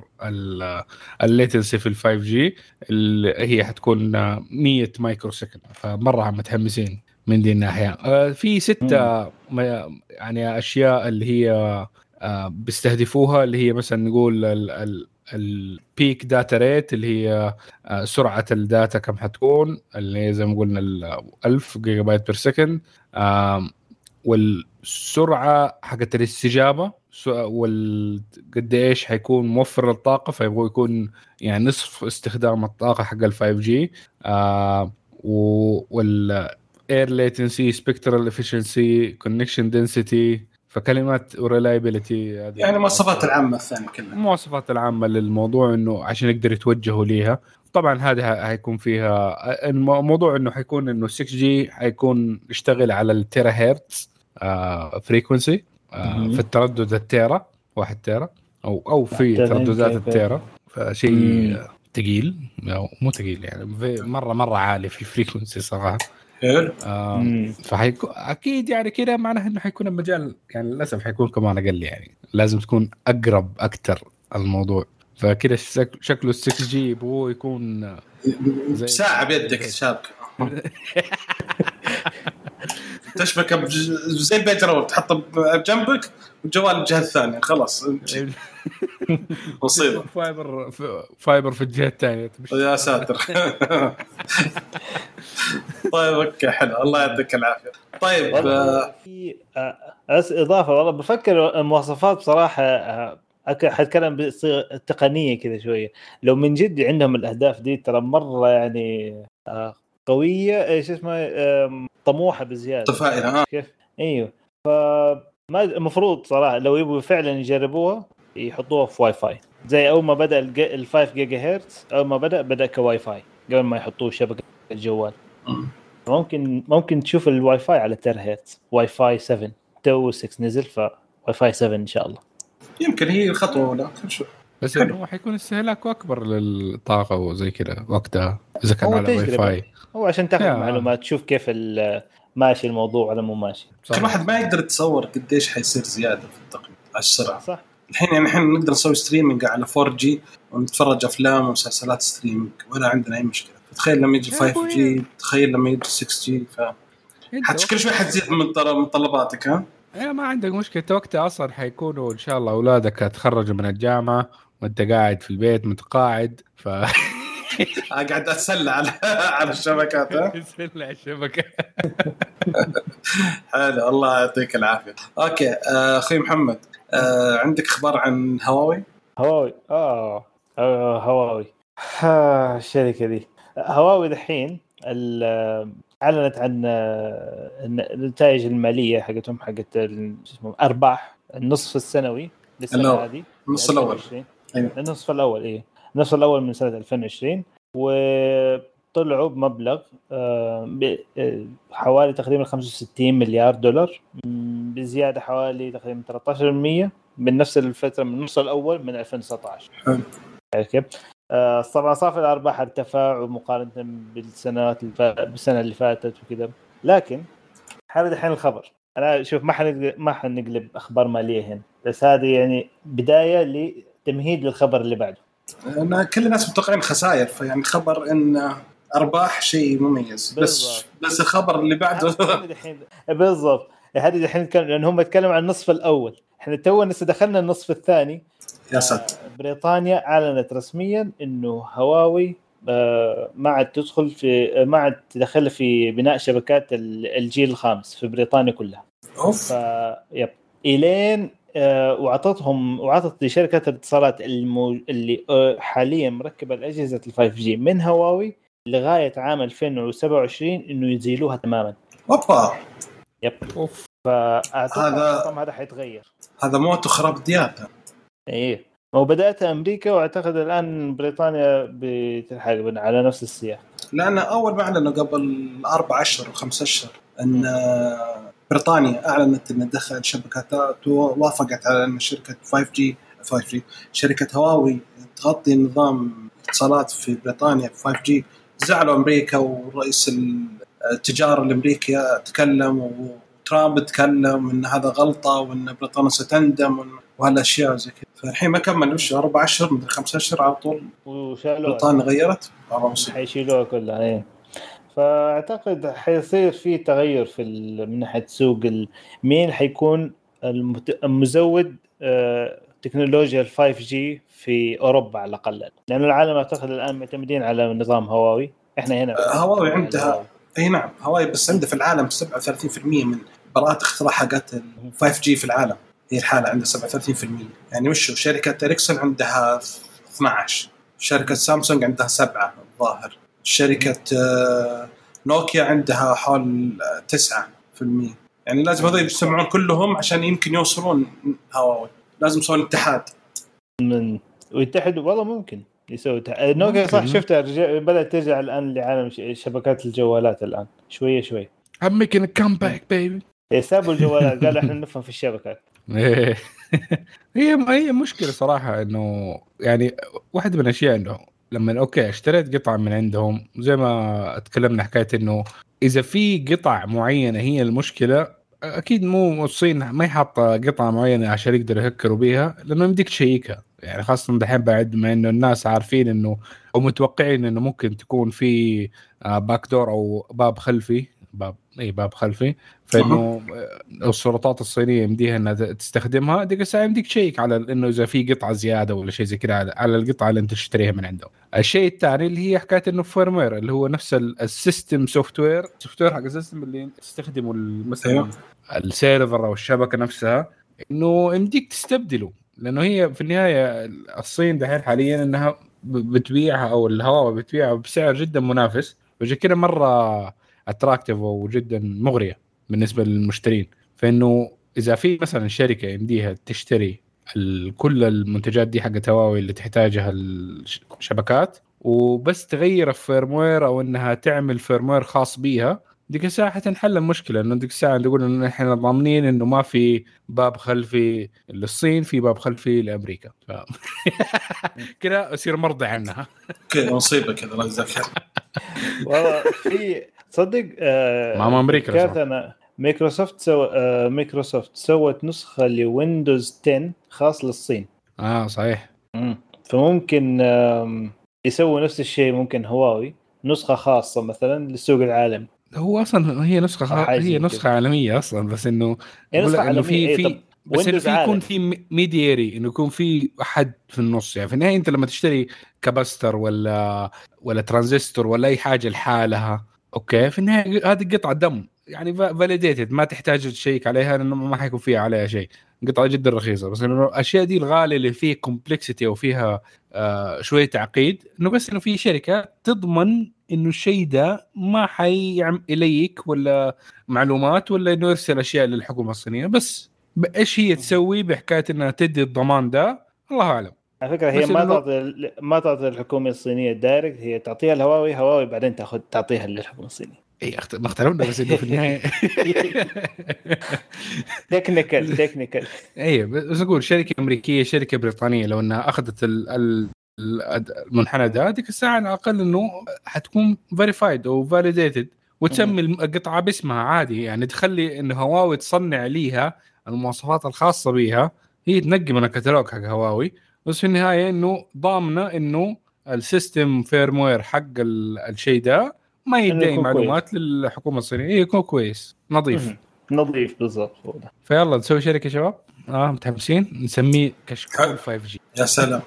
ال latency في ال 5 G اللي هي حتكون 100 microsecond. فمرة متحمسين من دي الناحية. آه، في ستة يعني أشياء اللي هي آه، بيستهدفوها اللي هي مثلا نقول ال peak data rate اللي هي سرعة ال data كم حتكون اللي هي زي ما قلنا ال 1000 gigabyte per second والسرعة حقت الاستجابة وقد إيش حيكون موفر للطاقة فيبغوا يكون يعني نصف استخدام الطاقة حق ال 5 G آه وال air latency spectral efficiency connection density فكلمات و reliability يعني المواصفات العامة الثانية كلها. المواصفات العامة للموضوع إنه عشان يقدر يتوجهوا ليها. طبعا هذه حيكون فيها الموضوع إنه حيكون إنه 6 G حيكون يشتغل على ال terahertz آه frequency آه في التردد ال tera واحد tera أو أو في ترددات ال tera. فشيء ثقيل مو ثقيل يعني مره مرة عالي في ال frequency صراحة. حلو. فحيكون أكيد يعني كذا معناه إنه حيكون المجال يعني للأسف حيكون كمان أقل يعني. لازم تكون أقرب أكثر الموضوع. فكذا شكله ال 6 G يبغوه يكون زي ساعة بيدك *laughs* شابك تشبك زي البيت رول تحطه بجنبك والجوال الجهة الثانية خلاص. مصيبه fiber fiber في الجهة الثانية. يا ساتر. طيب okay حلو. الله يعطيك العافية. طيب آه، في آه، إضافة والله بفكر المواصفات بصراحة آه، حتكلم بصيغة تقنية كذا شوية. لو من جد عندهم الأهداف دي ترى مرة يعني قوية إيش اسمه طموحة بزيادة. متفائلة كيف؟ إيوه. ف ما المفروض صراحة لو يبغوا فعلا يجربوها يحطوها في واي فاي. زي أول ما بدأ ال 5 جيجا هرتز أول ما بدأ بدأ كواي فاي قبل ما يحطوه شبكة الجوال. ممكن ممكن تشوف الواي فاي على terahertz Wi-Fi 7 تو 6 نزل ف واي فاي 7 إن شاء الله. يمكن هي الخطوة الاولى نشوف. بس إنه حيكون استهلاك أكبر للطاقة وزي كذا وقتها إذا كان على واي فاي هو عشان تاخذ معلومات تشوف كيف ماشي الموضوع ولا مو ماشي. كل واحد ما يقدر يتصور قديش حيصير زيادة في التقنية على السرعة. صح. الحين يعني إحنا نقدر نسوي streaming على 4 G ونتفرج أفلام ومسلسلات streaming ولا عندنا أي مشكلة. تخيل لما يجي 5 G تخيل لما يجي 6 G ف حتى كل شوي حتزيد من متطلباتك ها؟ إيه ما عندك مشكلة. وقتها أصلا حيكونوا إن شاء الله أولادك تخرجوا من الجامعة وانت قاعد في البيت متقاعد ف *laughs* قاعد أتسلى على *laughs* على الشبكات ها؟ *laughs* اتسلى على الشبكة. حلو الله يعطيك العافية. أوكي آه، أخوي محمد آه عندك أخبار عن هواوي؟ هواوي آه, آه هواوي. الشركة دي. هواوي دحين أعلنت عن النتائج المالية حقتهم حقت اسمه أرباح النصف السنوي للسنة هذه النصف الأول. أيوه. النصف الأول إيه النصف الأول من سنة 2020 وطلعوا بمبلغ آه، آه، حوالي تقريبا 65 مليار دولار بزيادة حوالي تقريبا 13% من نفس الفترة من النص الأول من 2019 حلو؟ آه، طبعا صافي الأرباح ارتفع مقارنه بالسنوات بالسنة اللي فاتت وكذا. لكن هذا الحين الخبر. أنا شوف ما حنقلب ما حنقلب أخبار مالية هنا. بس هذه يعني بداية لتمهيد للخبر اللي بعده. أنا كل الناس متوقعين خسائر فيعني خبر إن أرباح شيء مميز. بس بس الخبر اللي بعده. *laughs* بالضبط. هذه الحين لأن هم يتكلموا عن النصف الأول. إحنا تو لسه دخلنا النصف الثاني. يا ساتر. بريطانيا أعلنت رسميا إنه هواوي آه، ما عاد تدخل في ما عاد تدخل في بناء شبكات الجيل الخامس في بريطانيا كلها. أوف. yep. إلين آه، واعطتهم واعطت لشركة الاتصالات المو... اللي آه، حاليا مركبة الأجهزة ال 5 G من هواوي لغاية عام 2027 إنه يزيلوها تماما. أوبا. Yep. أوف. فاعتقد هذا هذا حيتغير. هذا موت وخراب ديار إيه. وبدات أمريكا وأعتقد الآن بريطانيا بتلحق على نفس السياق. لأن أول ما أعلنوا قبل أربع أشهر وخمس أشهر إن بريطانيا أعلنت أن تدخل شبكات ووافقت على أن شركة 5 G 5 G شركة هواوي تغطي نظام اتصالات في بريطانيا 5 G. زعلوا أمريكا ورئيس التجارة الأمريكي تكلم وترامب تكلم أن هذا غلطة وأن بريطانيا ستندم وهالاشياء زي كذا. فالحين ما كمل وش أربع أشهر مدري خمس أشهر على طول وشالوها. البريطانيا غيرت؟ حيشيلوها كلها إيه. فأعتقد حيصير في تغير في من ناحية سوق مين حيكون المزود آه، تكنولوجيا ال 5 جي في أوروبا على الأقل. لأنه العالم أعتقد الآن معتمدين على نظام هواوي. إحنا هنا آه، هواوي عندها إي نعم هواوي بس عنده في العالم 37% من براءات اختراع حقت ال 5 G في العالم. هي الحالة عندها 37% يعني وش هو؟ شركة اريكسون عندها 12 شركة سامسونج عندها 7 الظاهر. شركة آه، نوكيا عندها حول آه، 9% يعني لازم هذول يجتمعون كلهم عشان يمكن يوصلون هواوي. لازم يسوون اتحاد. من ويتحدوا والله ممكن يسوي تح... نوكيا صح. شفتها رجع... بدأت ترجع الآن لعالم ش... شبكات الجوالات الآن. شوية شوي. I'm making a comeback baby. إيه، سابوا الجوالات قالوا إحنا نفهم في الشبكات. *laughs* هي هي مشكلة صراحة إنه يعني واحدة من الأشياء إنه لما أوكي اشتريت قطعة من عندهم زي ما تكلمنا حكاية إنه إذا في قطع معينة هي المشكلة أكيد مو الصين ما حاطه قطعة معينة عشان يقدروا يهكروا بيها لأنه يمديك تشيكها. يعني خاصة دحين بعد ما إنه الناس عارفين إنه أو متوقعين إنه ممكن تكون في back door أو باب خلفي باب أي باب خلفي فإنه السلطات الصينية يمديها إنها تستخدمها. ديك الساعة يمديك تشيك على إنه إذا في قطعة زيادة ولا شيء زي كذا على- القطعة اللي أنت تشتريها من عندهم. الشيء الثاني اللي هي حكاية إنه firmware اللي هو نفس ال- ال system software ال software حق ال system اللي تستخدمه مثلا أيوه. ال server أو الشبكة نفسها. إنه يمديك تستبدله. لأنه هي في النهاية الصين دحين حاليا إنها بتبيعها أو الهواوي بتبيعها بسعر جدا منافس. وعشان كذا مرة attractive وجدا مغرية بالنسبة للمشترين. فإنه إذا في مثلا شركة يمديها تشتري كل المنتجات دي حقت هواوي اللي تحتاجها الشبكات وبس تغير ال firmware أو إنها تعمل firmware خاص بيها ديك الساعة حتنحل المشكلة. إنه ديك الساعة نقول انه إحنا ضامنين إنه ما في باب خلفي للصين في باب خلفي لأمريكا. ف... *laughs* كذا أصير مرضى عنها. كذا مصيبة كذا الله يجزاك خير. والله في تصدق آه كانت صح. أنا مايكروسوفت سو... آه مايكروسوفت سوت نسخة ل Windows 10 خاص للصين آه صحيح فممكن آم، يسووا نفس الشيء ممكن هواوي نسخة خاصة مثلا للسوق العالمي هو أصلا هي نسخة حاجة هي نسخة كده. عالمية أصلا بس إنه هي نسخة عالمية في إيه، في بس إنه في يكون. في intermediary إنه يكون في أحد في النص يعني في النهاية أنت لما تشتري capacitor ولا ولا ترانزستور ولا أي حاجة لحالها okay في النهاية هذه قطعة dumb. يعني validated ما تحتاج تشيك عليها لأنه ما حيكون فيها عليها شيء. قطعة جدا رخيصة بس إنه الأشياء دي الغالية اللي فيها complexity أو فيها آه شوية تعقيد إنه بس إنه في شركة تضمن إنه الشيء ده ما حيعمل إليك ولا معلومات ولا إنه يرسل أشياء للحكومة الصينية. بس إيش هي تسوي بحكاية إنها تدي الضمان ده؟ الله أعلم. على فكرة هي ما تعطي ما تعطي الحكومة الصينية direct هي تعطيها الهواوي هواوي بعدين تاخذ تعطيها للحكومة الصينية. اي ما اختلفنا بس إنه في النهاية. technical technical أيوه بس أقول شركة أمريكية شركة بريطانية لو إنها أخذت ال- ال- ال- المنحنى ده ديك الساعة على الأقل إنه حتكون verified أو validated وتسمي القطعه باسمها عادي. يعني تخلي انه هواوي تصنع ليها المواصفات الخاصة بها هي تنقي من الكتالوج حق هواوي بس في النهاية إنه ضامنة إنه ال system firmware حق ال- الشيء ده ما يدعي معلومات للحكومة الصينية. إيه، يكون كويس. نظيف. نظيف بالضبط. فيلا نسوي شركة شباب؟ آه متحمسين. نسميه كشكول حلو. 5 G يا سلام.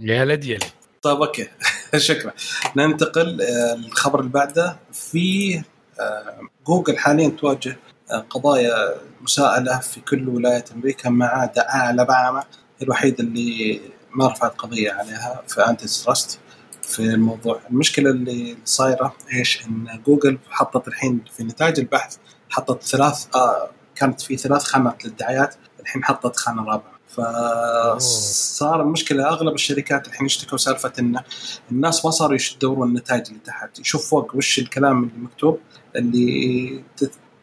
يا هلد يلي طيب okay. *laughs* شكرا. ننتقل آه، الخبر اللي بعده. في آه، جوجل حاليا تواجه آه، قضايا مساءلة في كل ولايات أمريكا ما عدا الاباما الوحيده اللي ما رفعت قضية عليها في antitrust في الموضوع المشكلة اللي صايرة إيش؟ إن جوجل حطت الحين في نتائج البحث حطت ثلاث آه كانت في ثلاث خانات للدعايات الحين حطت خانة رابعة. فصار المشكلة أغلب الشركات الحين يشتكوا سالفة إن الناس ما صاروا يدورون النتائج اللي تحت يشوف فوق وش الكلام اللي مكتوب اللي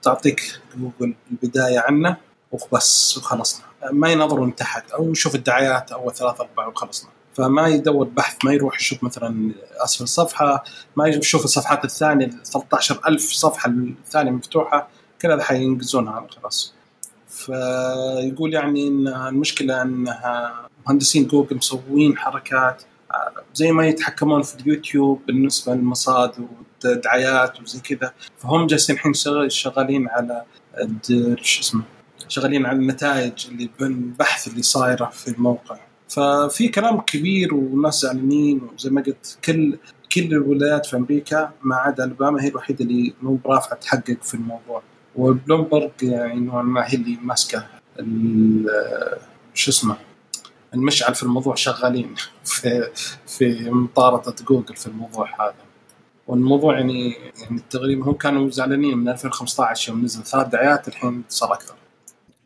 تعطيك جوجل البداية عنه. وبس وخلصنا. ما ينظروا من تحت أو يشوف الدعايات اول ثلاث أربع وخلصنا. فما يدور بحث ما يروح يشوف مثلا أسفل الصفحه ما يشوف الصفحات الثانية 13000 صفحة الثانية مفتوحة كل هذا حينقزونها خلاص فيقول يعني إن المشكلة إنها مهندسين جوجل مسوين حركات زي ما يتحكمون في اليوتيوب بالنسبة للمصاد والدعايات وزي كذا. فهم جالسين الحين شغالين على شو اسمه شغالين على النتائج اللي بالبحث اللي صايرة في الموقع. ففي كلام كبير وناس زعلانين وزي ما قلت كل كل الولايات في أمريكا ما عدا ألباما هي الوحيدة اللي مو برافعة تحقق في الموضوع. وبلومبرج يعني نوعا ما هي اللي ماسكة شو اسمه المشعل في الموضوع شغالين في في مطارده جوجل في الموضوع هذا. والموضوع يعني يعني تقريبا هم كانوا زعلانين من 2015 يوم نزل ثلاث دعايات الحين صار أكثر.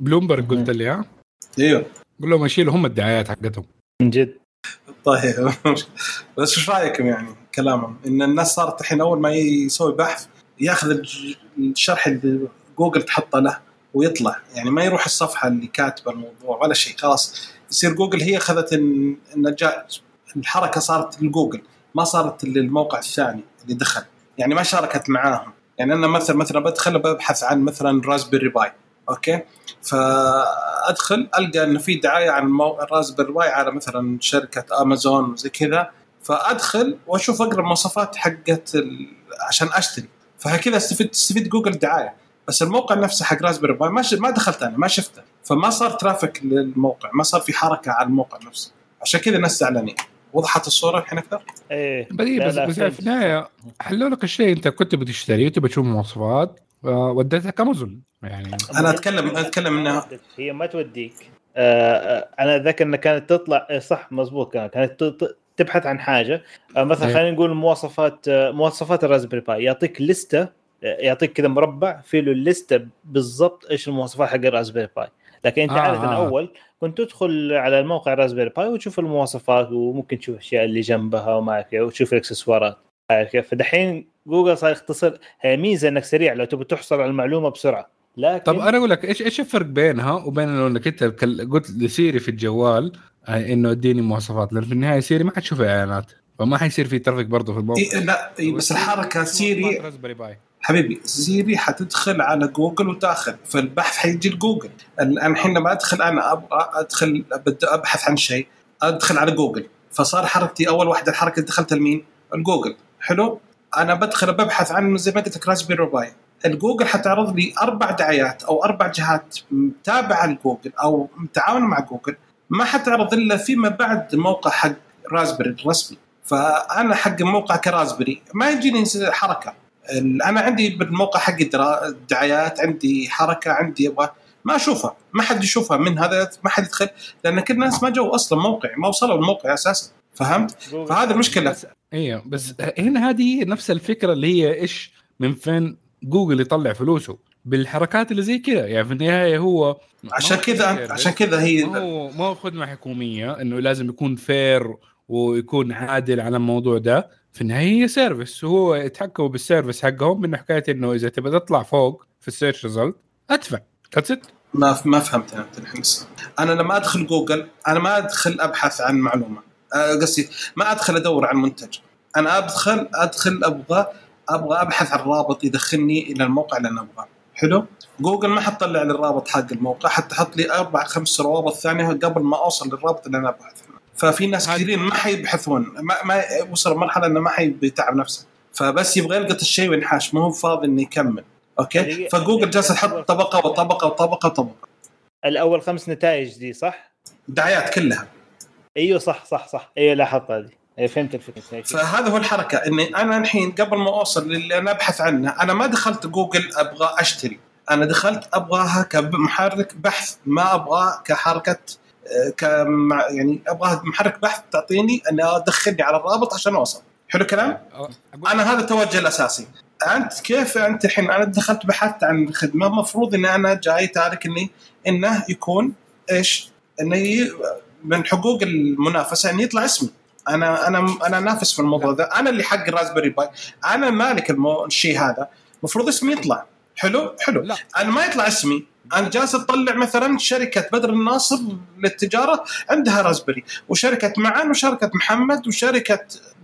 بلومبرج قلت لي ها؟ إيوه. قول لهم يشيلوا هم الدعايات حقتهم. من جد. طيب *laughs* بس إيش رأيكم يعني كلامهم؟ إن الناس صارت الحين أول ما يسوي بحث ياخذ الشرح اللي جوجل تحطه له ويطلع. يعني ما يروح الصفحة اللي كاتبة الموضوع ولا شيء خلاص. يصير جوجل هي أخذت النجاح الحركة صارت لجوجل ما صارت للموقع الثاني اللي دخل. يعني ما شاركت معاهم. يعني أنا مثلا مثلا بدخل ببحث عن مثلا Raspberry Pi okay؟ فأدخل ألقى انه في دعاية عن ال Raspberry Pi على مثلا شركة أمازون وزي كذا. فأدخل وأشوف اقرا المواصفات حقت عشان أشتري. فكذا استفيد تستفيد جوجل دعاية. بس الموقع نفسه حق Raspberry Pi ما ما دخلت أنا ما شفته. فما صار traffic للموقع ما صار في حركة على الموقع نفسه. عشان كذا الناس زعلانين. وضحت الصورة الحين أكثر؟ إيه. بس بس في النهاية حلوا لك الشيء. أنت كنت بتشتريه وتبي تشوف مواصفات. وديتك امازون يعني. أنا اتكلم أتكلم انها هي ما توديك. آه, آه، أنا أتذكر إنها كانت تطلع إيه، صح مضبوط كانت. كانت تبحث عن حاجة. آه مثلا إيه. خلينا نقول مواصفات آه مواصفات ال Raspberry Pi. يعطيك لستة يعطيك كذا مربع في له اللستة بالضبط إيش المواصفات حق ال Raspberry Pi. لكن أنت آه عادة آه. أول كنت تدخل على الموقع Raspberry Pi وتشوف المواصفات وممكن تشوف الاشياء اللي جنبها وما وتشوف الإكسسوارات عارف كيف فدحين جوجل صار يختصر هي ميزة إنك سريع لو تبي تحصل على المعلومة بسرعة. لكن طب أنا أقول لك إيش إيش الفرق بينها وبين إنك أنت قلت لسيري في الجوال آه، إنه اديني مواصفات؟ لأن في النهاية سيري ما حتشوف إعلانات فما حيصير في traffic برضه في الموقع. إيه لا إيه بس الحركة سيري حبيبي سيري حتدخل على جوجل وتأخذ فالبحث حيجي لجوجل. الان الحين لما أدخل أنا أبغى أدخل أبحث عن شيء أدخل على جوجل. فصار حركتي أول واحدة الحركة دخلتها لمين؟ الجوجل حلو؟ أنا بدخل ببحث عن زي ما قلت لك راسبيري باي الجوجل حتعرض لي أربع دعايات أو أربع جهات متابعة لجوجل أو متعاونة مع جوجل ما حتعرض إلا فيما بعد الموقع حق راسبري الرسمي. فأنا حق الموقع كراسبري ما يجيني حركة. أنا عندي بالموقع حقي الدعايات عندي حركة عندي أبغى. ما أشوفها. ما حد يشوفها من هذا ما حد يدخل. لأن كل الناس ما جو أصلا موقعي ما وصلوا الموقع أساسا. فهمت؟ فهذه المشكلة أيوه بس هنا هذه نفس الفكرة اللي هي إيش؟ من فين جوجل يطلع فلوسه؟ بالحركات اللي زي كذا يعني في النهاية هو عشان كذا عشان كذا هي مو مو خدمة حكومية إنه لازم يكون fair ويكون عادل على الموضوع ده. في النهاية هي service وهو يتحكموا بال service حقهم من حكاية إنه إذا تبغى تطلع فوق في ال search result أدفع. that's ما ما فهمت الحين أنا لما أدخل جوجل أنا ما أدخل أبحث عن معلومة. قصدي ما أدخل أدور عن منتج أنا أدخل أدخل أبغى أبغى أبحث عن رابط يدخلني إلى الموقع اللي أنا أبغاه. حلو؟ جوجل ما حتطلع لي الرابط حق الموقع حتحط لي أربع خمس روابط ثانية قبل ما أوصل للرابط اللي أنا أبحث عنه. ففي ناس كثيرين ما حيبحثون ما, ما وصل مرحله إنه ما حيتعب نفسه. فبس يبغى يلقط الشيء وينحاش ما هو فاضي إنه يكمل. أوكي؟ فجوجل جالس تحط طبقة وطبقة وطبقة وطبقة. الأول خمس نتائج دي صح؟ دعايات كلها. أيوه صح صح صح. أيوه لاحظت هذه. إيه، فهمت الفكرة. فهذا هو الحركة إني أنا الحين قبل ما أوصل للي أنا أبحث عنه أنا ما دخلت جوجل أبغى أشتري. أنا دخلت أبغاها كمحرك بحث ما أبغى كحركة ك يعني أبغى محرك بحث تعطيني اني أدخلني على الرابط عشان أوصل. حلو الكلام؟ أنا هذا التوجه الأساسي. أنت كيف أنت الحين؟ أنا دخلت بحثت عن خدمه المفروض اني أنا جاي تارك إني إنه يكون إيش؟ انه من حقوق المنافسة انه يطلع اسمي. أنا أنا أنا نافس في الموضوع ذا. أنا اللي حق رازبري باي. أنا مالك المو... الشيء هذا. المفروض اسمي يطلع. حلو؟ حلو. لا. أنا ما يطلع اسمي. أنا جالس أطلع مثلا شركة بدر الناصر للتجارة عندها رازبري وشركة معن وشركة محمد وشركة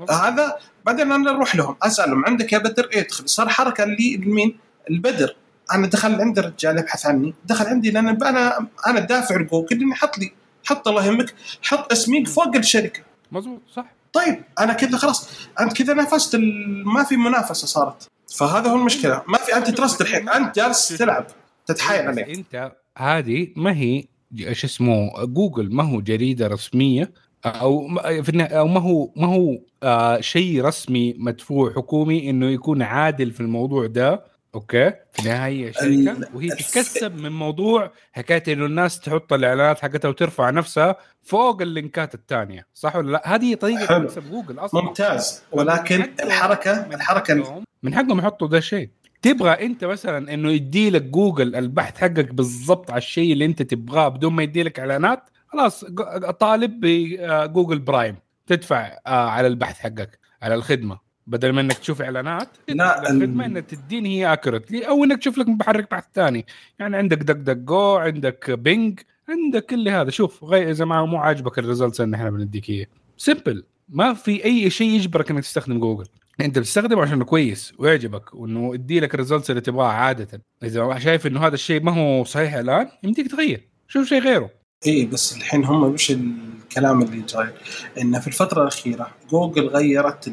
هذا. بعدين أنا أروح لهم. أسألهم عندك يا بدر ادخل صار حركة اللي لمين؟ البدر أنا دخل عندي رجال يبحث عني. دخل عندي لأن أنا أنا دافع لجوجل اني حط لي حط الله يهمك حط اسمي فوق الشركة. مزبوط صح. طيب أنا كذا خلاص. أنت كذا نافست ال- ما في منافسة صارت. فهذا هو المشكلة. ما في anti-trust الحين. أنت جالس تلعب تتحايل بس عليه أنت هذه ما هي شو اسمه جوجل ما هو جريدة رسمية أو أو ما هو ما هو آه شيء رسمي مدفوع حكومي إنه يكون عادل في الموضوع ده. أوكي. في النهاية شركة وهي تتكسب من موضوع حكاية إنه الناس تحط الإعلانات حقتها وترفع نفسها فوق اللينكات الثانية صح ولا لا؟ هذه طريقة. تكسب جوجل أصلا. ممتاز. ولكن الحركه من الحركة حقهم- من حقهم يحطوا ده الشيء تبغى أنت مثلا إنه يدي لك جوجل البحث حقك بالضبط على الشيء اللي أنت تبغاه بدون ما يدي لك إعلانات خلاص طالب بجوجل برايم. تدفع آه، على البحث حقك على الخدمة. بدل ما إنك تشوف إعلانات لا، الخدمه انك تديني هي accurately أو إنك تشوف لك محرك بحث ثاني. يعني عندك DuckDuckGo عندك بينج عندك كل هذا. شوف غير إذا ما مو عاجبك ال results اللي إحنا بنديك إياه. simple ما في أي شيء يجبرك إنك تستخدم جوجل أنت بتستخدمه عشان كويس ويعجبك وإنه يدي لك ال results اللي تبغاها عادة. إذا شايف إنه هذا الشيء ما هو صحيح الآن يمديك تغير. شوف شيء غيره. إي بس الحين هم وش الكلام اللي جاي؟ انه في الفترة الأخيرة جوجل غيرت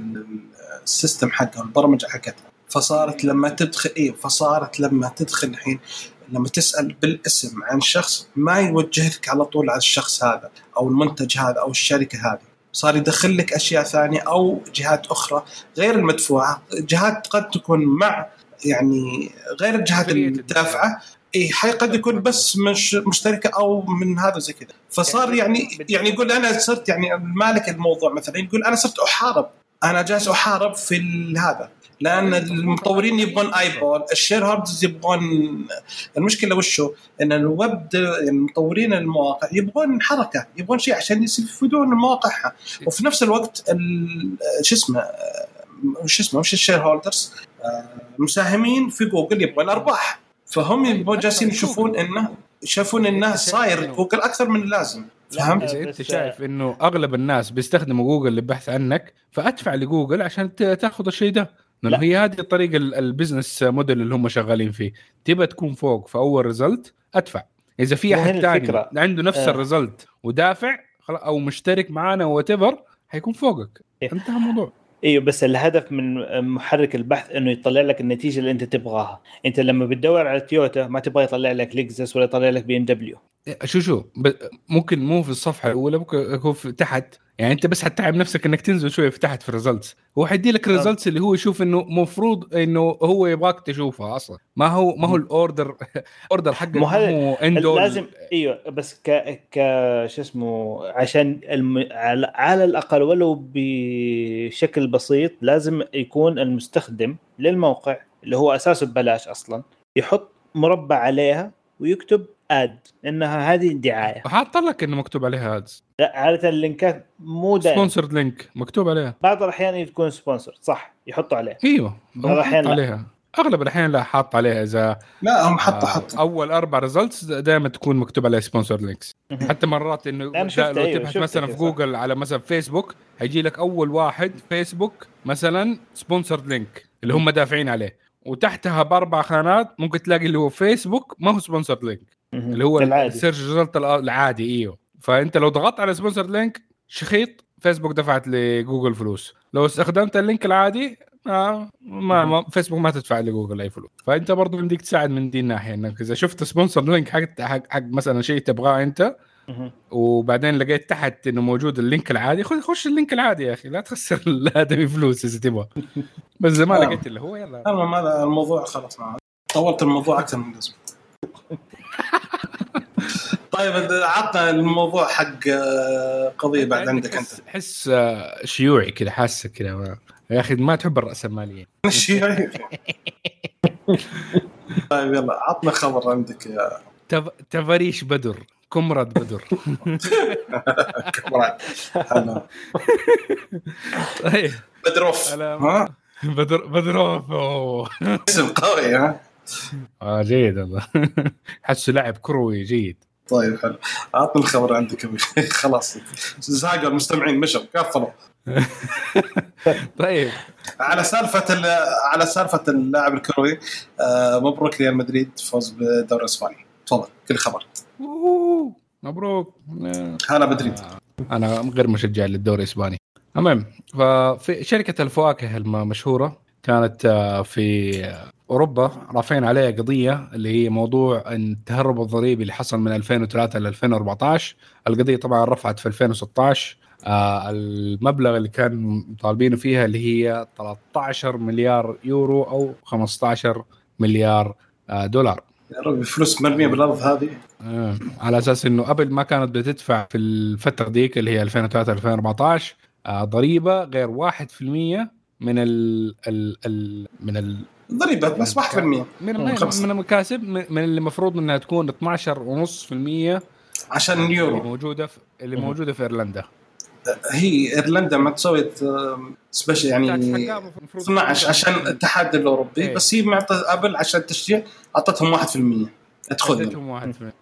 ال system حقها البرمجة حقتها. فصارت لما تدخل اي فصارت لما تدخل الحين لما تسأل بالاسم عن شخص ما يوجهك على طول على الشخص هذا أو المنتج هذا أو الشركة هذه. صار يدخل لك أشياء ثانية أو جهات أخرى غير المدفوعة. جهات قد تكون مع يعني غير الجهات الدافعه إي حي قد يكون بس مش مشتركة أو من هذا زي كذا. فصار يعني يعني يقول أنا صرت يعني مالك الموضوع مثلا يقول أنا صرت أحارب. أنا جالس أحارب في هذا. لأن المطورين يبغون ايبول الشير هولدرز يبغون المشكلة وشو؟ إن الويب د- يعني مطورين المواقع يبغون حركة يبغون شيء عشان يفيدون مواقعها. وفي نفس الوقت ال- شو اسمه آه، شو اسمه وش الشير هولدرز المساهمين في جوجل يبغون أرباح. فهم يبغون جالسين يشوفون انه يشوفون انه صاير جوجل أكثر من اللازم فهمت؟ اذا أنت شايف إنه أغلب الناس بيستخدموا جوجل للبحث عنك فأدفع لجوجل عشان تأخذ الشيء ده لأنه لا. هي هذه الطريقة ال- ال business model اللي هم شغالين فيه تبى تكون فوق في أول result أدفع إذا في أحد ثاني. عنده نفس آه. ال result ودافع خلاص أو مشترك معانا whatever حيكون فوقك إيه. انتهى الموضوع إيوه بس الهدف من محرك البحث إنه يطلع لك النتيجة اللي أنت تبغاها. أنت لما بتدور على تويوتا ما تبغى يطلع لك لكزس ولا يطلع لك بي إم دبليو. شو شو ممكن مو في الصفحة الأولى ممكن يكون في تحت. يعني أنت بس حتتعب نفسك إنك تنزل شوية في تحت في ال results. هو حيدي لك ال results اللي هو يشوف إنه مفروض إنه هو يبغاك تشوفها أصلا. ما هو ما هو ال order *laughs* order حقك مو اندول لازم أيوه بس ك ك شو اسمه عشان الم... على... على الأقل ولو بشكل بسيط لازم يكون المستخدم للموقع اللي هو أساسه ببلاش أصلا يحط مربع عليها ويكتب ad إنها هذه دعاية. حاط لك إنه مكتوب عليها ads لا عاده اللينكات مو دائما sponsored link مكتوب عليها. بعض الأحيان تكون sponsor صح يحطوا عليه أيوه بعض لا. عليها. أغلب الأحيان لا حاط عليها إذا لا هم حطوا آه، حطوا. أول أربع results دائما تكون مكتوب عليها sponsor links. حتى مرات إنه لو أيوة، تبحث مثلا في صح. جوجل على مثلا فيسبوك هيجي لك أول واحد فيسبوك مثلا sponsor link اللي هم دافعين عليه. وتحتها بأربع خانات ممكن تلاقي اللي هو فيسبوك ما هو sponsor link. اللي هو العادي. ال search result العادي إيوه. فأنت لو ضغطت على sponsor link شخيط فيسبوك دفعت لجوجل فلوس. لو استخدمت ال link العادي ما, ما, ما فيسبوك ما تدفع لجوجل أي فلوس. فأنت برضو بدك تساعد من دي الناحية إنك إذا شفت sponsor link حق حق, حق مثلا شيء تبغاه أنت. وبعدين لقيت تحت إنه موجود ال link العادي. خذ خش ال link العادي يا أخي لا تخسر *laughs* الادمي فلوس إذا تبغى. بس آه. لقيت اللي هو يلا. المهم هذا الموضوع خلاص معه. طولت الموضوع أكثر من اللازم *laughs* طيب عطنا الموضوع حق آه، قضية بعد عندك أنت. حس, حس آه، شيوعي كذا حاسه كذا. يا أخي ما تحب الراسماليه *laughs* شيء طيب يلا عطنا خبر عندك يا تف... تفاريش بدر. كمرد بدر. *laughs* هلا طيب. بدروف. بدر بدروف. أوه. اسم قوي ها؟ آه جيد والله. حسه لاعب كروي جيد. طيب حلو. عطنا الخبر عندك. *laughs* خلاص. زهقوا المستمعين مشوا. قفلوا *laughs* طيب. على سالفة ال- على سالفة اللاعب الكروي آه مبروك ريال مدريد فوز بالدوري الاسباني تفضل. كل خبر. أوه، مبروك. هلا مدريد أنا غير مشجع للدوري الإسباني. المهم ففي شركة الفواكه المشهورة كانت آه، في أوروبا رافعين عليها قضية اللي هي موضوع التهرب الضريبي اللي حصل من 2003 ل 2014 القضية طبعا رفعت في 2016 آه، المبلغ اللي كان طالبينه فيها اللي هي 13 مليار يورو أو 15 مليار آه، دولار. يا ربي فلوس مرمية بالأرض هذه. على أساس إنه ابل ما كانت بتدفع في الفترة ديك اللي هي 2003 2014 آه، ضريبة غير 1% من ال ال ال من ال ضريبة بس 1% من المكاسب من اللي المفروض إنها تكون 12.5% اللي عشان اليورو. موجودة في اللي. موجودة في إيرلندا. هي إيرلندا ما تسوي special يعني حقها المفروض 12 عشان الاتحاد الأوروبي إيه. بس هي معطى ابل عشان التشجيع أعطتهم 1% ادخل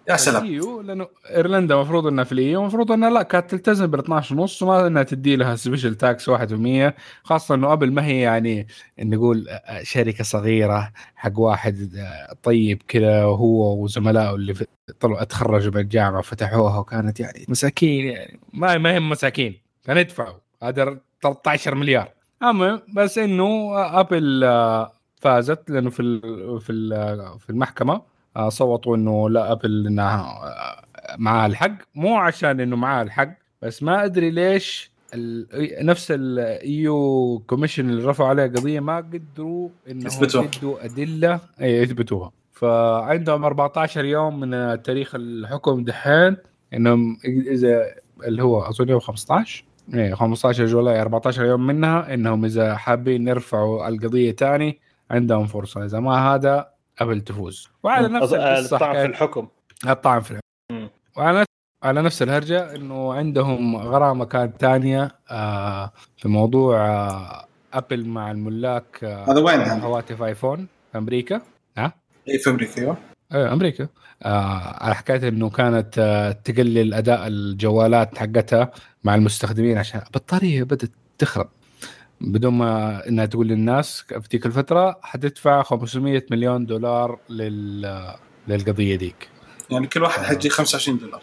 يا سلام. ال EU لأنه إيرلندا المفروض إنها في ال EU المفروض إنها لا كانت تلتزم بال 12 ونص وما إنها تدي لها special tax 1% خاصة إنه قبل ما هي يعني نقول شركة صغيرة حق واحد طيب كذا وهو وزملائه اللي في- طلعوا اتخرجوا من الجامعة وفتحوها وكانت يعني مساكين يعني. ما ما هم مساكين كانوا يدفعوا هذا 13 مليار. المهم بس إنه ابل آه، فازت لأنه في ال- في ال- في المحكمة. آه، صوتوا إنه لا ابل إنها معاها الحق مو عشان إنه معاها الحق بس ما أدري ليش ال- نفس ال EU commission اللي رفعوا عليها قضية ما قدروا إنهم. يدوا أدلة. اي يثبتوها. فعندهم 14 يوم من تاريخ الحكم دحين إنهم إذا اللي هو أظن يوم 15 إيه 15 July 14 يوم منها إنهم إذا حابين يرفعوا القضية تاني عندهم فرصة. إذا ما هذا ابل تفوز. وعلى نفس الطعن في الحكم. الطعن في الحكم. وعلى على نفس الهرجة إنه عندهم غرامة كانت ثانية آه في موضوع آه أبل مع الملاك آه هذا وين هذا؟ هواتف آيفون في أمريكا. اي في أمريكا أيوه. إيه أمريكا. آه على حكاية إنه كانت آه تقلل أداء الجوالات حقتها مع المستخدمين عشان البطاريه بدأت تخرب. بدون ما إنها تقول للناس في تلك الفترة حتدفع 500 مليون دولار لل للقضية ديك يعني كل واحد حيجي 25 دولار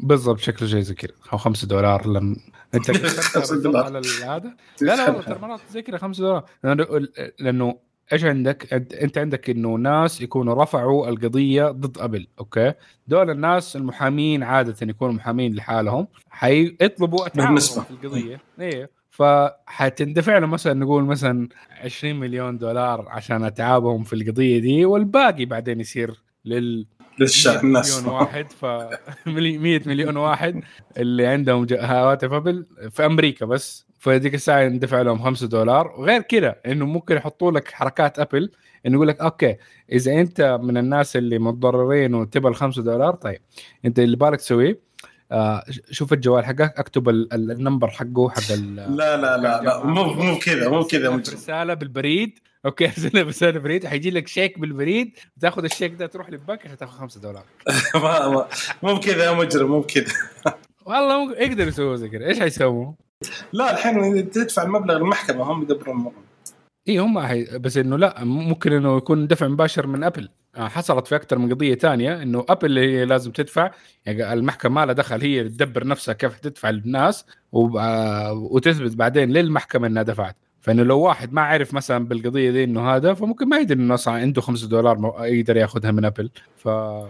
بالضبط شكله شيء زي كذا أو 5 دولار لما أنت خمسة دولار. *laughs* على هذا لا لا والله مرات زي كذا 5 دولار لأنه لأنه إيش عندك؟ أنت عندك إنه ناس يكونوا رفعوا القضية ضد ابل، okay؟ دول الناس المحامين عادة يكونوا محامين لحالهم حيطلبوا بالنسبة. في القضية، إيه فحتندفع له مثلا نقول مثلا 20 مليون دولار عشان أتعابهم في القضية دي والباقي بعدين يصير لل للشعب الناس مليون واحد ف *laughs* 100 مليون واحد اللي عندهم هواتف أبل في أمريكا بس. فديك الساعة يندفع لهم 5 دولار. وغير كذا إنه ممكن يحطوا لك حركات أبل إنه يقول لك okay إذا أنت من الناس اللي متضررين وتبى ال 5 دولار طيب أنت اللي بالك تسويه؟ شوف الجوال حقك اكتب ال- ال- ال number حقه حق ال- لا لا لا لا مو مو كذا مو كذا. رسالة بالبريد. okay *laughs* ارسلها برساله بالبريد. حيجي لك شيك بالبريد. تاخذ الشيك ده تروح للبنك عشان تاخذ 5 دولار. *laughs* مو بكذا يا مجرم مو بكذا والله ممكن يقدر يسووا زي كذا. إيش حيسووا؟ لا الحين تدفع المبلغ المحكمة هم يدبرون الموضوع. اي هم حي... بس إنه لا ممكن إنه يكون دفع مباشر من ابل آه، حصلت في أكثر من قضية تانية إنه ابل اللي هي لازم تدفع يعني المحكمة ما لها دخل هي تدبر نفسها كيف تدفع للناس. آه، وتثبت بعدين للمحكمة إنها دفعت. فإنه لو واحد ما عرف مثلا بالقضية دي إنه هذا فممكن ما يدري إنه أصلا عنده 5 دولار يقدر يأخذها من أبل. ف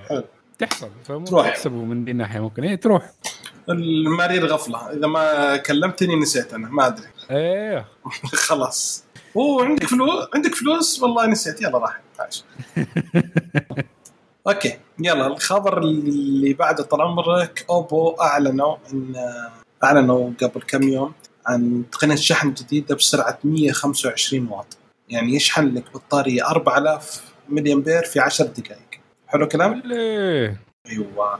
حلو. تحصل. فممكن تروح. يحسبوا من دي الناحية ممكن. إيه تروح. المرير غفلة. إذا ما كلمتني نسيت أنا ما أدري. إيه. *laughs* خلاص. أوه عندك فلوس عندك فلوس؟ والله نسيت. يلا راح. عايش *laughs* أوكي. يلا الخبر اللي بعده طال عمرك. أوبو أعلنوا إن أعلنوا قبل كم يوم عن تقنية شحن جديدة بسرعة 125 واط. يعني يشحن لك بطارية 4000 ملي امبير في 10 دقائق. حلو كلام؟ ليه أيوه.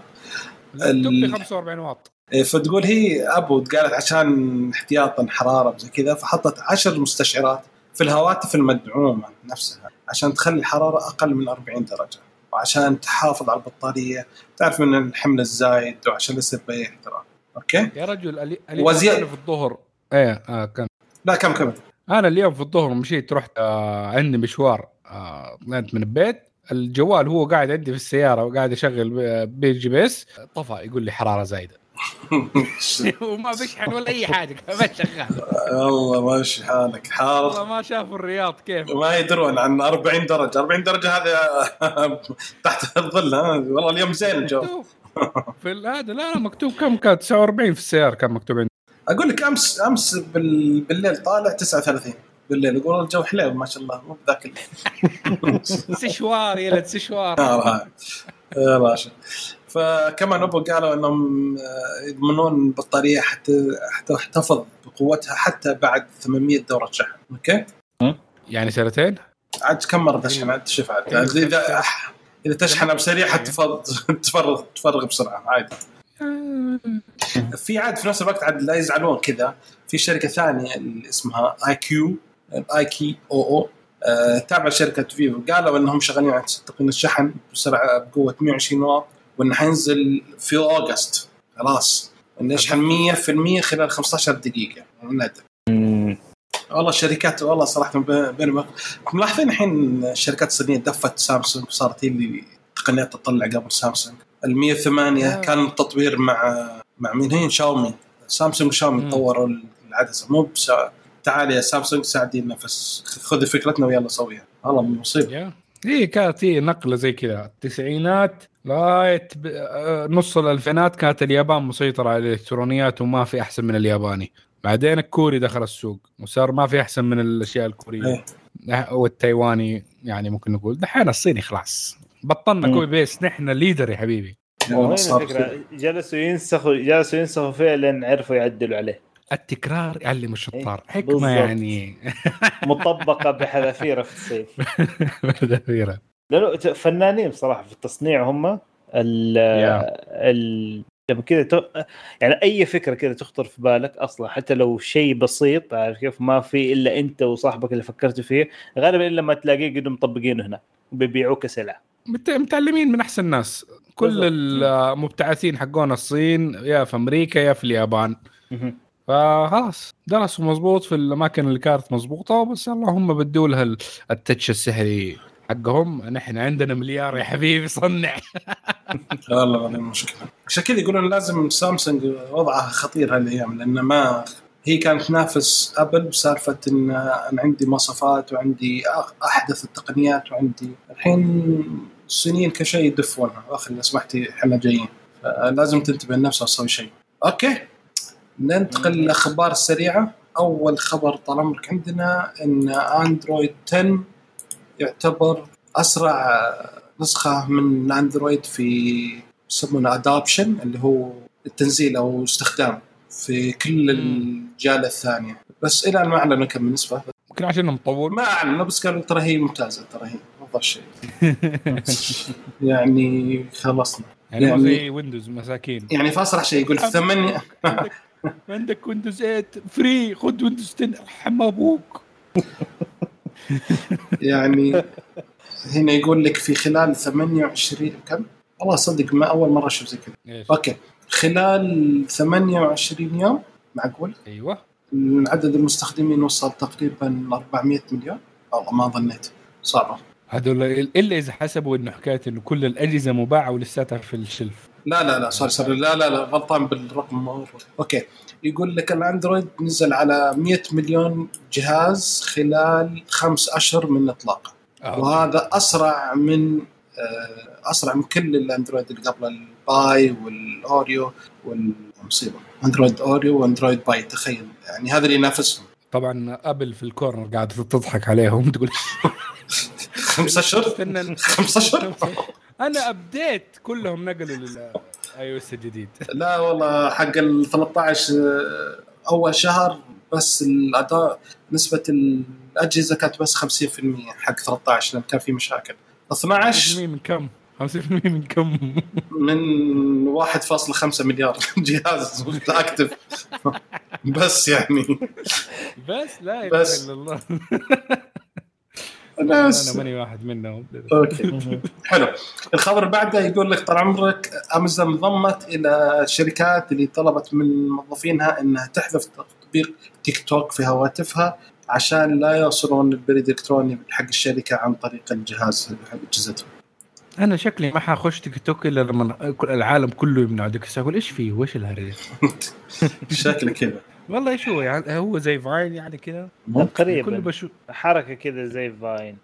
ال- 45 واط. إيه، فتقول هي أوبو قالت عشان احتياطا حرارة وزي كذا فحطت عشر مستشعرات في الهواتف المدعومه نفسها عشان تخلي الحرارة أقل من 40 درجة وعشان تحافظ على البطارية تعرف من الحمل الزايد وعشان يصير باي احتراق okay؟ يا رجل اللي اللي وزي- في الظهر. إيه آه كان لا كم كم؟ أنا اليوم في الظهر مشيت رحت آه عندي مشوار آه طلعت من البيت. الجوال هو قاعد عندي في السيارة وقاعد اشغل بي GPS. طفى يقول لي حرارة زايدة. *laughs* وما بيشحن ولا أي حاجة. *laughs* ما شغال. والله ماشي حالك. حار. والله ما شافوا الرياض كيف. ما يدرون عن 40 درجة. 40 درجة هذا *laughs* تحت الظل ها؟ والله اليوم زين الجو. في هذا لا لا مكتوب كم؟ كان 49 في السيارة كان مكتوب عندي. أقول لك أمس أمس بال... بالليل طالع 39 بالليل يقول الجو حليو ما شاء الله مو بذاك ال- سشوار يا سشوار. هاي. يا باشا فكمان اوبو قالوا إنهم آه، يضمنون البطاريه حتى حتى تحتفظ بقوتها حتى بعد 800 دورة شحن. okay؟ يعني سنتين؟ عاد كم مرة تشحن؟ عاد شوف عاد. يعني اذا اذا تشحن بسريع حتفض تفرغ تفرغ بسرعة عادي. في عاد في نفس الوقت عاد لا يزعلون كذا. في شركة ثانية اللي اسمها اي كيو اي كي أو أو تابع شركة فيفو قالوا إنهم شغالين على تقنيه الشحن بسرعة بقوة 120 واط. وإنه حينزل في August. خلاص. إنه يشحن 100% خلال 15 دقيقة. نادر والله الشركات والله صراحة بين ملاحظين الحين الشركات الصينية دفت سامسونج؟ صارت هي اللي تقنيات تطلع قبل سامسونج. ال 108 آه. كان التطوير مع مع مين؟ هي شاومي. سامسونج وشاومي. طوروا العدسة. مو بس تعال يا سامسونج ساعدينا بس خذي فكرتنا ويلا سويها. والله مصيبة. يا هي كانت هي نقلة زي كذا. التسعينات لغاية ب- آه، نص الألفينات كانت اليابان مسيطرة على الإلكترونيات وما في أحسن من الياباني بعدين الكوري دخل السوق وصار ما في أحسن من الأشياء الكورية إيه. والتايواني يعني ممكن نقول دحين الصيني خلاص بطلنا. كوبي بيست نحن leader يا حبيبي. جلسوا ينسخوا جلسوا ينسخوا فعلا عرفوا يعدلوا عليه التكرار يعلم الشطار إيه، حكمه بالضبط. يعني مطبقة بحذافيرها في الصين *laughs* بالأخيرة. لأنه ت- فنانين بصراحة في التصنيع هم ال ال لما كذا ت- يعني أي فكرة كذا تخطر في بالك أصلا حتى لو شيء بسيط عارف كيف؟ ما في إلا أنت وصاحبك اللي فكرتوا فيه غالبا إلا ما تلاقيه قد مطبقينه هنا وبيبيعوه كسلعه مت- متعلمين من أحسن ناس. كل. المبتعثين حقون الصين يا في أمريكا يا في اليابان. فخلاص درسوا مضبوط في الأماكن اللي كانت مضبوطة بس اللهم بدوا لها ال- التتش السحري. حقهم نحن عندنا مليار يا حبيبي صنع. والله ما مشكلة. عشان كذا يقولون لازم سامسونج وضعها خطير هالأيام لأن ما هي كانت تنافس أبل بسالفة إن أنا عندي مواصفات وعندي أحدث التقنيات وعندي. الحين الصينيين كل شيء يدفونها واخر لو سمحتي إحنا جايين. لازم تنتبه لنفسها وتسوي شيء. أوكي ننتقل للاخبار السريعه أول خبر طال عمرك عندنا إن Android 10 يعتبر أسرع نسخة من ال Android في يسمونه adoption اللي هو التنزيل أو استخدام في كل الحالة الثانية. بس إلى ما أعلنوا كم النسبة ممكن عشان مطول. ما أعلنوا بس قالوا ترى هي ممتازة ترى هي افضل شيء. *laughs* يعني خلصنا. يعني يعني- زي ويندوز مساكين. يعني فاصل شيء يقول ثمانية. عندك عندك ويندوز 8 free خذ ويندوز 10 ارحم أبوك. *laughs* يعني هنا يقول لك في خلال 28 كم؟ والله صدق ما أول مرة أشوف زي كذا. أوكي. خلال 28 يوم معقول؟ أيوه. عدد المستخدمين وصل تقريبا 400 مليون. والله ما ظنيت. صعبة. هذول إلا إذا حسبوا إنه حكاية إنه كل الأجهزة مباعة ولساتها في ال shelf. لا لا لا sorry sorry. لا لا لا غلطان بالرقم مرة. أوكي. يقول لك ال Android نزل على 100 مليون جهاز خلال خمس أشهر من إطلاقه. آه. وهذا أسرع من آه، أسرع من كل ال Android اللي قبل ال Pie وال Oreo والمصيبة. Android Oreo و Android Pie تخيل. يعني هذا اللي ينافسهم. طبعا أبل في ال corner قاعدة تضحك عليهم تقول *laughs* خمس أشهر؟ خمس أشهر؟ *laughs* أنا ابديت كلهم نقلوا لل i OS الجديد. لا والله حق ال 13 آه، أول شهر بس الأداء نسبة الأجهزة كانت بس 50% حق 13 لأن كان في مشاكل. 12 من كم؟ 50% من كم؟ من 1.5 مليار *laughs* جهاز active *laughs* بس يعني. بس لا إله. إلا الله. *laughs* بس. أنا ماني واحد منهم. أوكي. *laughs* حلو. الخبر اللي بعده يقول لك طال عمرك أمازون انضمت إلى الشركات اللي طلبت من موظفينها إنها تحذف تطبيق تيك توك في هواتفها عشان لا يوصلون البريد الإلكتروني حق الشركة عن طريق الجهاز حق اجهزتهم أنا شكلي ما حخش تيك توك إلا لما كل- العالم كله يمنع. ديك أقول إيش فيه؟ وش الهرجه *laughs* شكله كذا. والله إيش هو يعني هو زي Vine يعني كذا كل تقريبا بشوف حركة كذا زي Vine.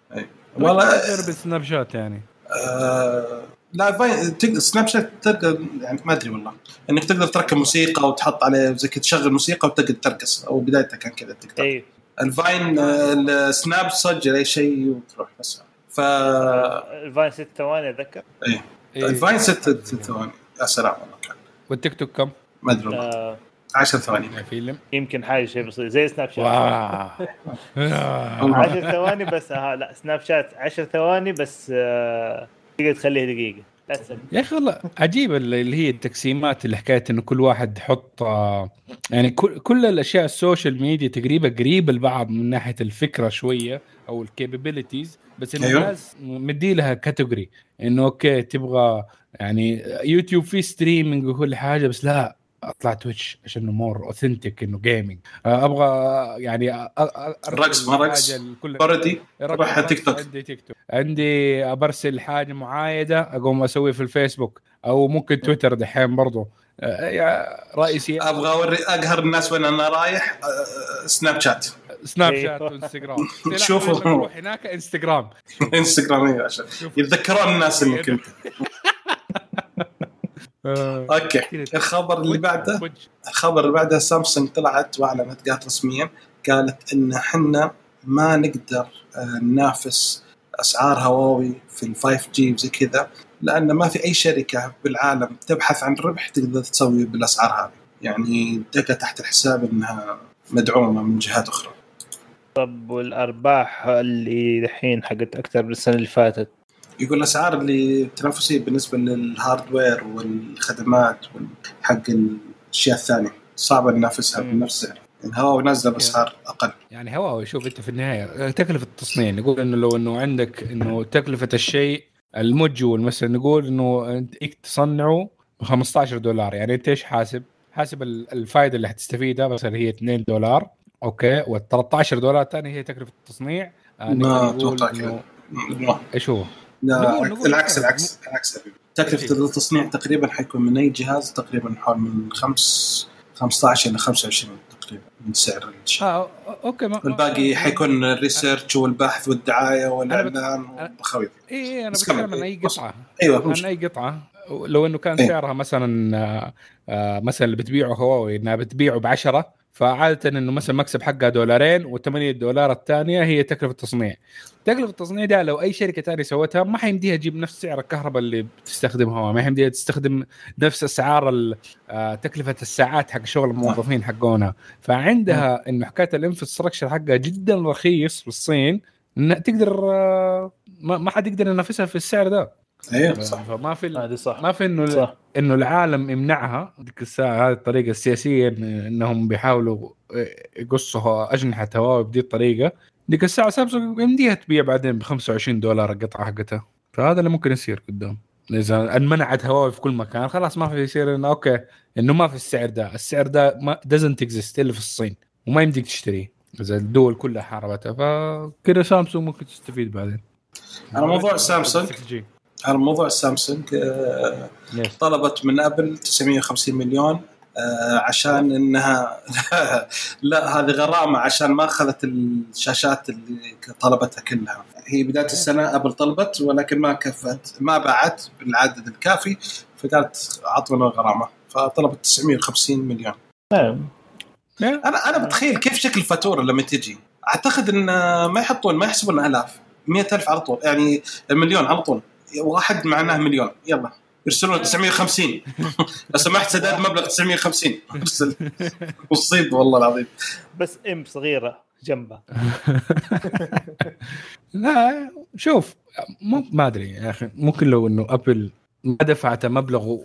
والله غير بالسناب شات يعني. آه لا Vine تقدر سناب شات تقدر يعني ما أدري والله. إنك تقدر تركب موسيقى وتحط عليه زي كذا تشغل موسيقى وتقدر ترقص أو بدايتها كان كذا تيك توك اي ال Vine آه، السناب تسجل أي شيء وتروح بس. ف ال Vine ست ثواني أتذكر؟ إيه. إيه. ال Vine ست ست ثواني. يا سلام والله كان. والتيك توك كم؟ ما أدري والله. آه. 10 ثواني فيلم يمكن حاجة شيء بسيط زي سناب شات wow آه. 10 ثواني بس آه لا سناب شات 10 ثواني بس آه تقدر تخليه دقيقة. يا أخي والله عجيب اللي هي التقسيمات اللي حكايه إنه كل واحد يحط آه، يعني كل كل الأشياء ال social media تقريبا قريبة لبعض من ناحية الفكرة شوية أو ال capabilities بس إنه أيوه. الناس مدي لها category إنه أوكي تبغى يعني يوتيوب فيه streaming وكل حاجة بس لا اطلع Twitch عشان more authentic إنه gaming أبغى يعني رقص ما رقص. الحاجة الكل- بردي رقص روح رقص تيك توك. عندي تيك توك عندي. برسل حاجة معايدة أقوم اسويه في الفيسبوك أو ممكن تويتر دحين برضو. آه، يا رئيسي. أبغى أوري أقهر الناس وين أنا رايح. آه، سناب شات سناب. شات وانستغرام شوفوا. هناك انستغرام انستغرام *laughs* إيه، عشان يتذكرون الناس إنك أنت. آه، *laughs* أوكي. الخبر اللي بعده. الخبر اللي بعده سامسونج طلعت وأعلنت قالت رسميا قالت إن إحنا ما نقدر آه، ننافس أسعار هواوي في ال 5G وزي كذا لأن ما في أي شركة بالعالم تبحث عن ربح تقدر تسوي بالأسعار هذه. يعني تلقى تحت الحساب إنها مدعومة من جهات أخرى. طب والأرباح اللي دحين حقت أكثر من السنة اللي فاتت؟ يقول الأسعار اللي تنافسيه بالنسبة لل hardware والخدمات حق الأشياء الثانية صعبه ننافسها. بنفس السعر يعني هواوي نازلة بأسعار أقل يعني هواوي شوف أنت في النهاية تكلفة التصنيع نقول إنه لو إنه عندك إنه تكلفة الشيء ال module مثلا نقول إنه أنت تصنعه ب 15 دولار يعني أنت إيش حاسب؟ حاسب ال- الفائده اللي حتستفيدها مثلا هي 2 دولار أوكي وال 13 دولار الثانية هي تكلفة التصنيع آه، ما إنه- كذا. إيش هو؟ لا العكس. العكس العكس تكلفة التصنيع تقريبا حيكون من أي جهاز تقريبا حول من 5 15 إلى 25 تقريبا من سعر الشيء آه أوكي ما والباقي حيكون ال research والبحث والدعاية والإعلان أنا- والخويط اي اي أنا بس بتكلم كمل. عن أي. قطعة أيوه عن أي قطعة لو إنه كان إيه. سعرها مثلا آه، آه، مثلا اللي بتبيعه هواوي إنها بتبيعه ب 10 فعادة إنه مثلا مكسب حقها دولارين و8 دولار الثانية هي تكلفة التصنيع. تكلفة التصنيع ده لو أي شركة ثانية سوتها ما حيمديها تجيب نفس سعر الكهرباء اللي بتستخدمها. ما حيمديها تستخدم نفس أسعار آه، تكلفة الساعات حق شغل الموظفين حقونها فعندها انه حكاية الانفراستراكشر حقها جدا رخيص في الصين تقدر آه، ما حد يقدر ينافسها في السعر ده. أيوه صح. فما في هذه صح. ما في إنه صح. إنه العالم يمنعها ذيك الساعة هذه الطريقة السياسية إن- إنهم بيحاولوا يقصوا أجنحة هواوي بدي الطريقة. ذيك الساعة سامسونج يمديها تبيع بعدين ب 25 دولار القطعه حقتها. فهذا اللي ممكن يصير قدام. إذا انمنعت هواوي في كل مكان خلاص ما في يصير إنه okay إنه ما في السعر ده. السعر ده ما doesn't exist إلا في الصين وما يمديك تشتريه. إذا الدول كلها حاربتها فكذا سامسونج ممكن تستفيد بعدين. على موضوع سامسونج 6G. على موضوع سامسونج آه،. طلبت من أبل 950 مليون آه، عشان إنها *laughs* لا هذه غرامة عشان ما أخذت الشاشات اللي طلبتها كلها. هي بداية السنة أبل طلبت ولكن ما كفت ما باعت بالعدد الكافي فقالت اعطونا غرامه فطلبت 950 مليون. نعم. أنا أنا بتخيل كيف شكل الفاتورة لما تجي. أعتقد إن ما يحطون ما يحسبون آلاف 100000 على طول يعني المليون على طول. واحد معناه مليون. يلا. يرسلون 950 *laughs* لو سمحت سداد مبلغ 950 ارسل. مصيبه والله العظيم. بس ام صغيرة جنبها *laughs* لا شوف مو ما أدري يا أخي. ممكن لو إنه أبل ما دفعت مبلغ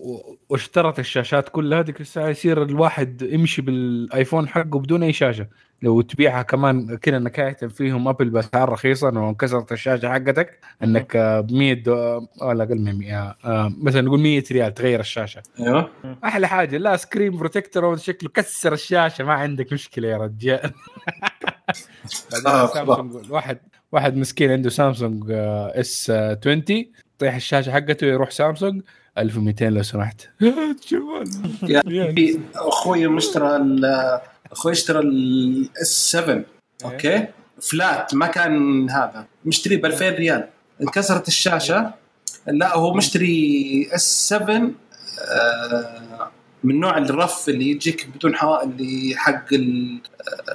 واشترت الشاشات كلها هذيك الساعة يصير الواحد يمشي بالآيفون حقه بدون أي شاشة. لو تبيعها كمان كذا إنك كاتب فيهم ابل بأسعار رخيصة إنه انكسرت الشاشة حقتك إنك ب 100 دو... ولا أقل من 100 آه، مثلا نقول 100 ريال تغير الشاشة. أيوه. أحلى حاجة لا screen protector شكله كسر الشاشة ما عندك مشكلة يا رجال. *laughs* آه، واحد واحد مسكين عنده سامسونج آه، S 20 طيح الشاشة حقته يروح سامسونج 1200 لو سمحت. *laughs* يعني *laughs* أخوي مشترى أخوي اشترى ال S 7 okay. flat ما كان هذا. مشتري ب 2000 ريال. انكسرت الشاشة. لا هو مشتري S 7 آه، من نوع ال rough اللي يجيك بدون حوائط اللي حق ال-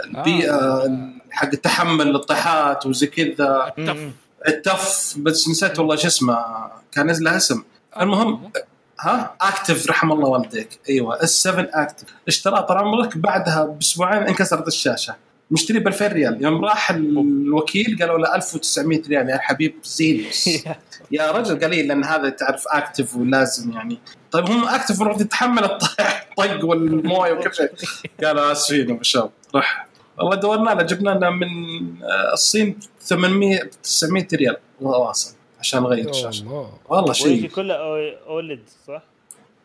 البيئة آه. حق تحمل الطيحات وزي كذا. مم. ال tough. بس نسيت والله شو اسمه. كان نزله اسم. المهم ها؟ Active رحم الله والديك. أيوه S 7 Active اشتراه طال عمرك بعدها بأسبوعين انكسرت الشاشة. مشتري ب 2000 ريال. يوم راح الوكيل قالوا له 1900 ريال. يا حبيب زين. *laughs* يا. رجل قليل لأن هذا تعرف Active ولازم يعني. طيب هم Active المفروض يتحمل الطيح الطق والموية وكل شيء. *laughs* قالوا آسفين ابو شاب راح والله دورنا له جبنا لنا من آه، الصين 800 900 ريال. واصل. عشان نغير الشاشه الله والله شيء كلها O- OLED صح؟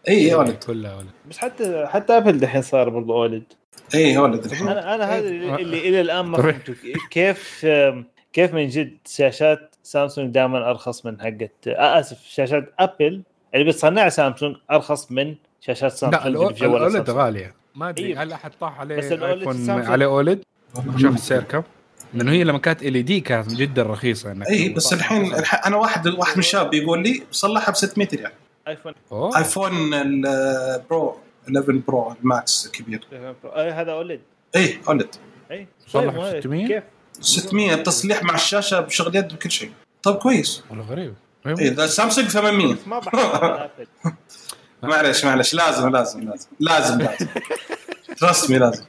اي يا ولد كلها OLED بس حتى حتى أبل دحين صار برضه OLED اي يا ولد الحين أنا أنا هذا إيه. اللي, إلى الآن ما. فهمته كيف كيف من جد شاشات سامسونج دائما أرخص من حقت آه آسف شاشات أبل اللي بتصنعها سامسونج أرخص من شاشات سامسونج لا ال OLED. غالية ما أدري إيه. هل أحد طاح عليه آيفون. عليه OLED شوف السعر كم لأنه هي لما كانت LCD كانت جدا رخيصة إنك اي بس الحين أنا واحد واحد من الشباب يقول لي صلحها ب 600 ريال آيفون. أوه. آيفون ال Pro 11 Pro ال Max الكبير اي هذا OLED. اي OLED اي صلح طيب، 600 كيف. 600 تصليح مع الشاشة بشغل يد بكل شيء. طب كويس. والله غريب. اي ذا سامسونج 800 بس ما بحث عن ابل *laughs* معلش معلش لازم لازم لازم لازم لازم. *laughs* رسمي لازم.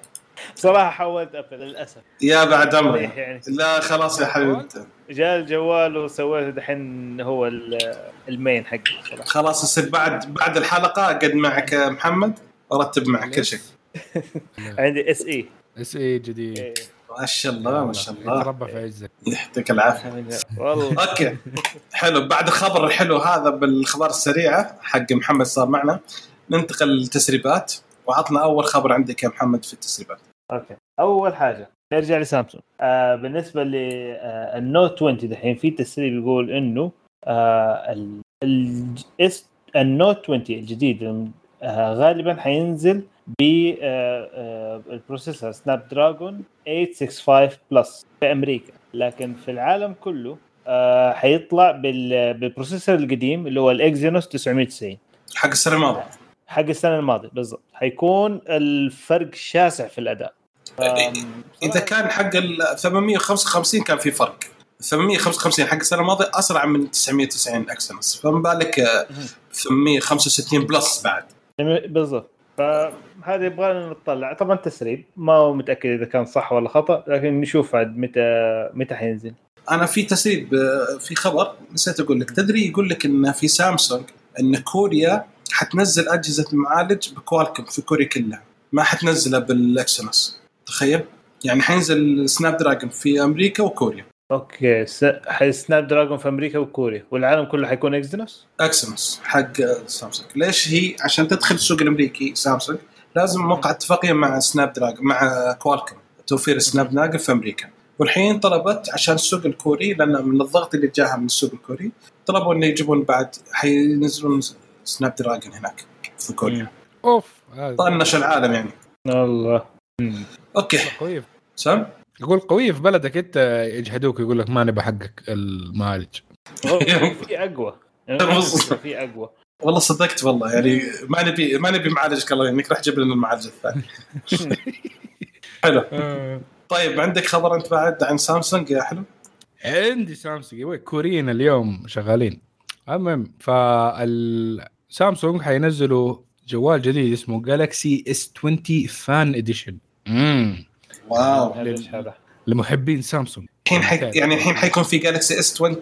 صراحة حولت ابل للأسف. يا بعد عمري يعني. لا خلاص يا حبيبي. جاء الجوال وسويته دحين هو ال- ال main حقي صراحة خلاص يصير بعد بعد الحلقة أقعد معك يا محمد أرتب معك كل شيء. *laughs* عندي SE SE جديد. إيه. ما شاء الله ما شاء الله. يتربى في عزك. يعطيك العافية. والله. *laughs* Okay. حلو. بعد الخبر الحلو هذا بالأخبار السريعة حق محمد صار معنا ننتقل للتسريبات. وعطنا أول خبر عندك يا محمد في التسريبات. Okay. أول حاجة. نرجع لسامسونج. آه بالنسبة لل Note 20 دحين في تسريب يقول إنه آه ال- ال- S ال Note 20 الجديد آه غالبا حينزل ب آه آه ال processor Snapdragon 865 Plus في أمريكا. لكن في العالم كله آه حيطلع بال- بال processor القديم اللي هو ال Exynos 990 حق السنة الماضية. حق السنة الماضية بالضبط. حيكون الفرق شاسع في الأداء. إذا كان حق ال 855 كان في فرق. 855 حق السنة الماضية أسرع من 990 Exynos فما بالك آه، 865 Plus بعد. بالضبط. فهذا يبغى لنا نطلع. طبعا تسريب. ما هو متأكد إذا كان صح ولا خطأ لكن نشوف عاد متى متى حينزل. أنا في تسريب آه، في خبر نسيت أقول لك. تدري يقول لك إن في سامسونج إن كوريا حتنزل أجهزة المعالج ب Qualcomm في كوريا كلها. ما حتنزلها بال Exynos تخيل. يعني حينزل Snapdragon في أمريكا وكوريا. Okay س... حي- Snapdragon في أمريكا وكوريا. والعالم كله حيكون Exynos؟ Exynos حق سامسونج. ليش هي؟ عشان تدخل السوق الأمريكي سامسونج لازم موقع اتفاقية مع Snapdragon مع Qualcomm توفير Snapdragon في أمريكا. والحين طلبت عشان السوق الكوري لأن من الضغط اللي جاها من السوق الكوري طلبوا إنه يجيبون بعد حينزلون Snapdragon هناك في كوريا. أوف طنش العالم يعني. الله. Okay. قوي سم يقول قوي في بلدك أنت يجحدوك يقول لك ما نبى حقك المعالج. *laughs* في أقوى. *laughs* في أقوى. والله صدقت والله يعني ما نبي ما نبي معالجك الله يهنيك راح تجيب لنا المعالج الثاني. *laughs* حلو. طيب عندك خبر أنت بعد عن سامسونج يا حلو؟ عندي سامسونج. كوريين اليوم شغالين. المهم فالسامسونج حينزلوا جوال جديد اسمه Galaxy S 20 Fan Edition امم wow. لمحبين سامسونج. الحين حي... يعني الحين حيكون في Galaxy S 20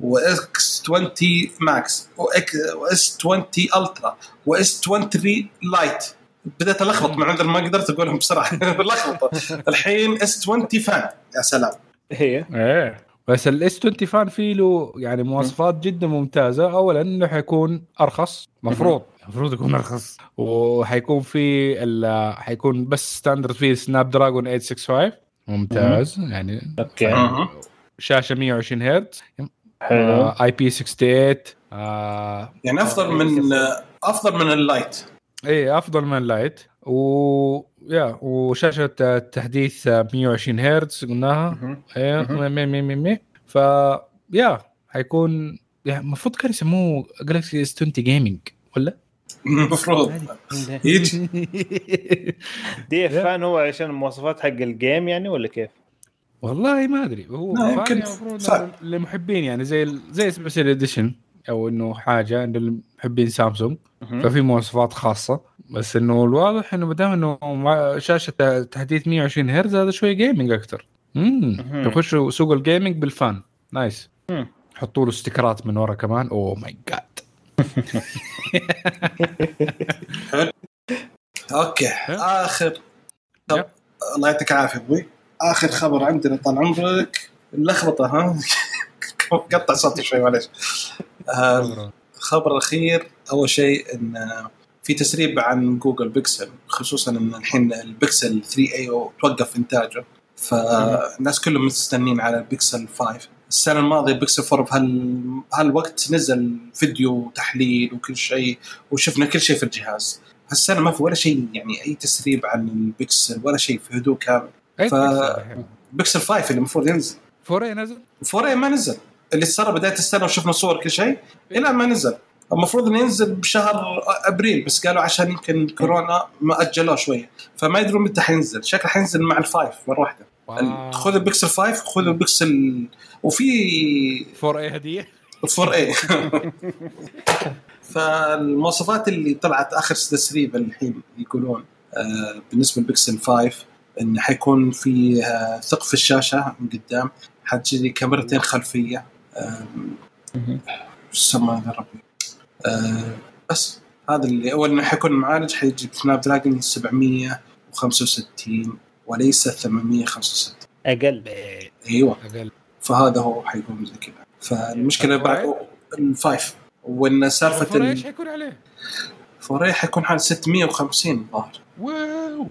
و S 20 Max و S 20 Ultra و S 20 Lite بدأت ألخبط مع عندنا ما قدرت أقولهم بسرعة. *laughs* لخبطة. الحين S 20 Fan يا سلام. هي. إيه. بس ال S 20 Fan فيه له يعني مواصفات جدا ممتازة. اولا إنه حيكون أرخص. مفروض. المفروض يكون أرخص. وحيكون في ال- حيكون بس standard فيه Snapdragon 865 ممتاز. يعني okay. شاشة 120 هرتز. حلو. IP 68 آه يعني أفضل من أفضل من ال Lite إيه أفضل من Lite و يا وشاشة تحديث 120 هرتز قلناها. إيه. مي مي مي مي ف يا حيكون يعني المفروض كان يسموه Galaxy S 20 Gaming ولا؟ المفروض يجي. دي اف Fan هو عشان المواصفات حق ال game يعني ولا كيف؟ والله ما أدري هو يمكن المفروض. للمحبين يعني زي زي special edition أو إنه حاجة للمحبين سامسونج. ففي مواصفات خاصة بس إنه الواضح إنه ما دام انه شاشة تحديث 120 هرتز هذا شوية gaming أكثر امم. يخشوا سوق ال gaming بال Fan nice. حطوا له استيكرات من ورا كمان oh my God *laughs* okay. آخر طب. الله يعطيك العافية أبوي. آخر خبر عندنا طال عمرك. اللخبطه ها؟ *laughs* قطع صوتي شوي معلش الخبر الاخير أول شيء إن في تسريب عن Google Pixel خصوصا إن الحين البيكسل 3 a توقف إنتاجه. فالناس كلهم مستنين على البيكسل 5 السنة الماضية بيكسل 4 بهال بهالوقت نزل فيديو تحليل وكل شيء وشفنا كل شيء في الجهاز. هالسنة ما في ولا شيء يعني أي تسريب عن البيكسل ولا شيء في هدوء كامل. ف- بيكسل 5 اللي المفروض ينزل. four a نزل؟ 4 ما نزل. اللي صار بداية السنة وشفنا صور كل شيء إلى ما نزل. المفروض إنه ينزل بشهر أبريل بس قالوا عشان يمكن كورونا ما أجلوه شوية. فما يدرون متى حينزل. شكله حينزل مع ال five مرة واحدة. خذ البيكسل 5 خذ البيكسل وفي 4 a هديه 4 اي فالمواصفات اللي طلعت آخر تسريب الحين يقولون آه، بالنسبة للبيكسل 5 انه حيكون في آه، في الشاشة من قدام حتجي كاميرتين خلفية يسمى هذا ربي. آه، بس هذا اللي أول انه حيكون المعالج حيجي بسناب دراجون 765 وليس 865 أقل. أيوه. أقل. فهذا هو حيكون زي كذا. فالمشكلة بعد ال five. وإن سالفة four a إيش حيكون عليه؟ four a حيكون حال 650 ظاهر wow.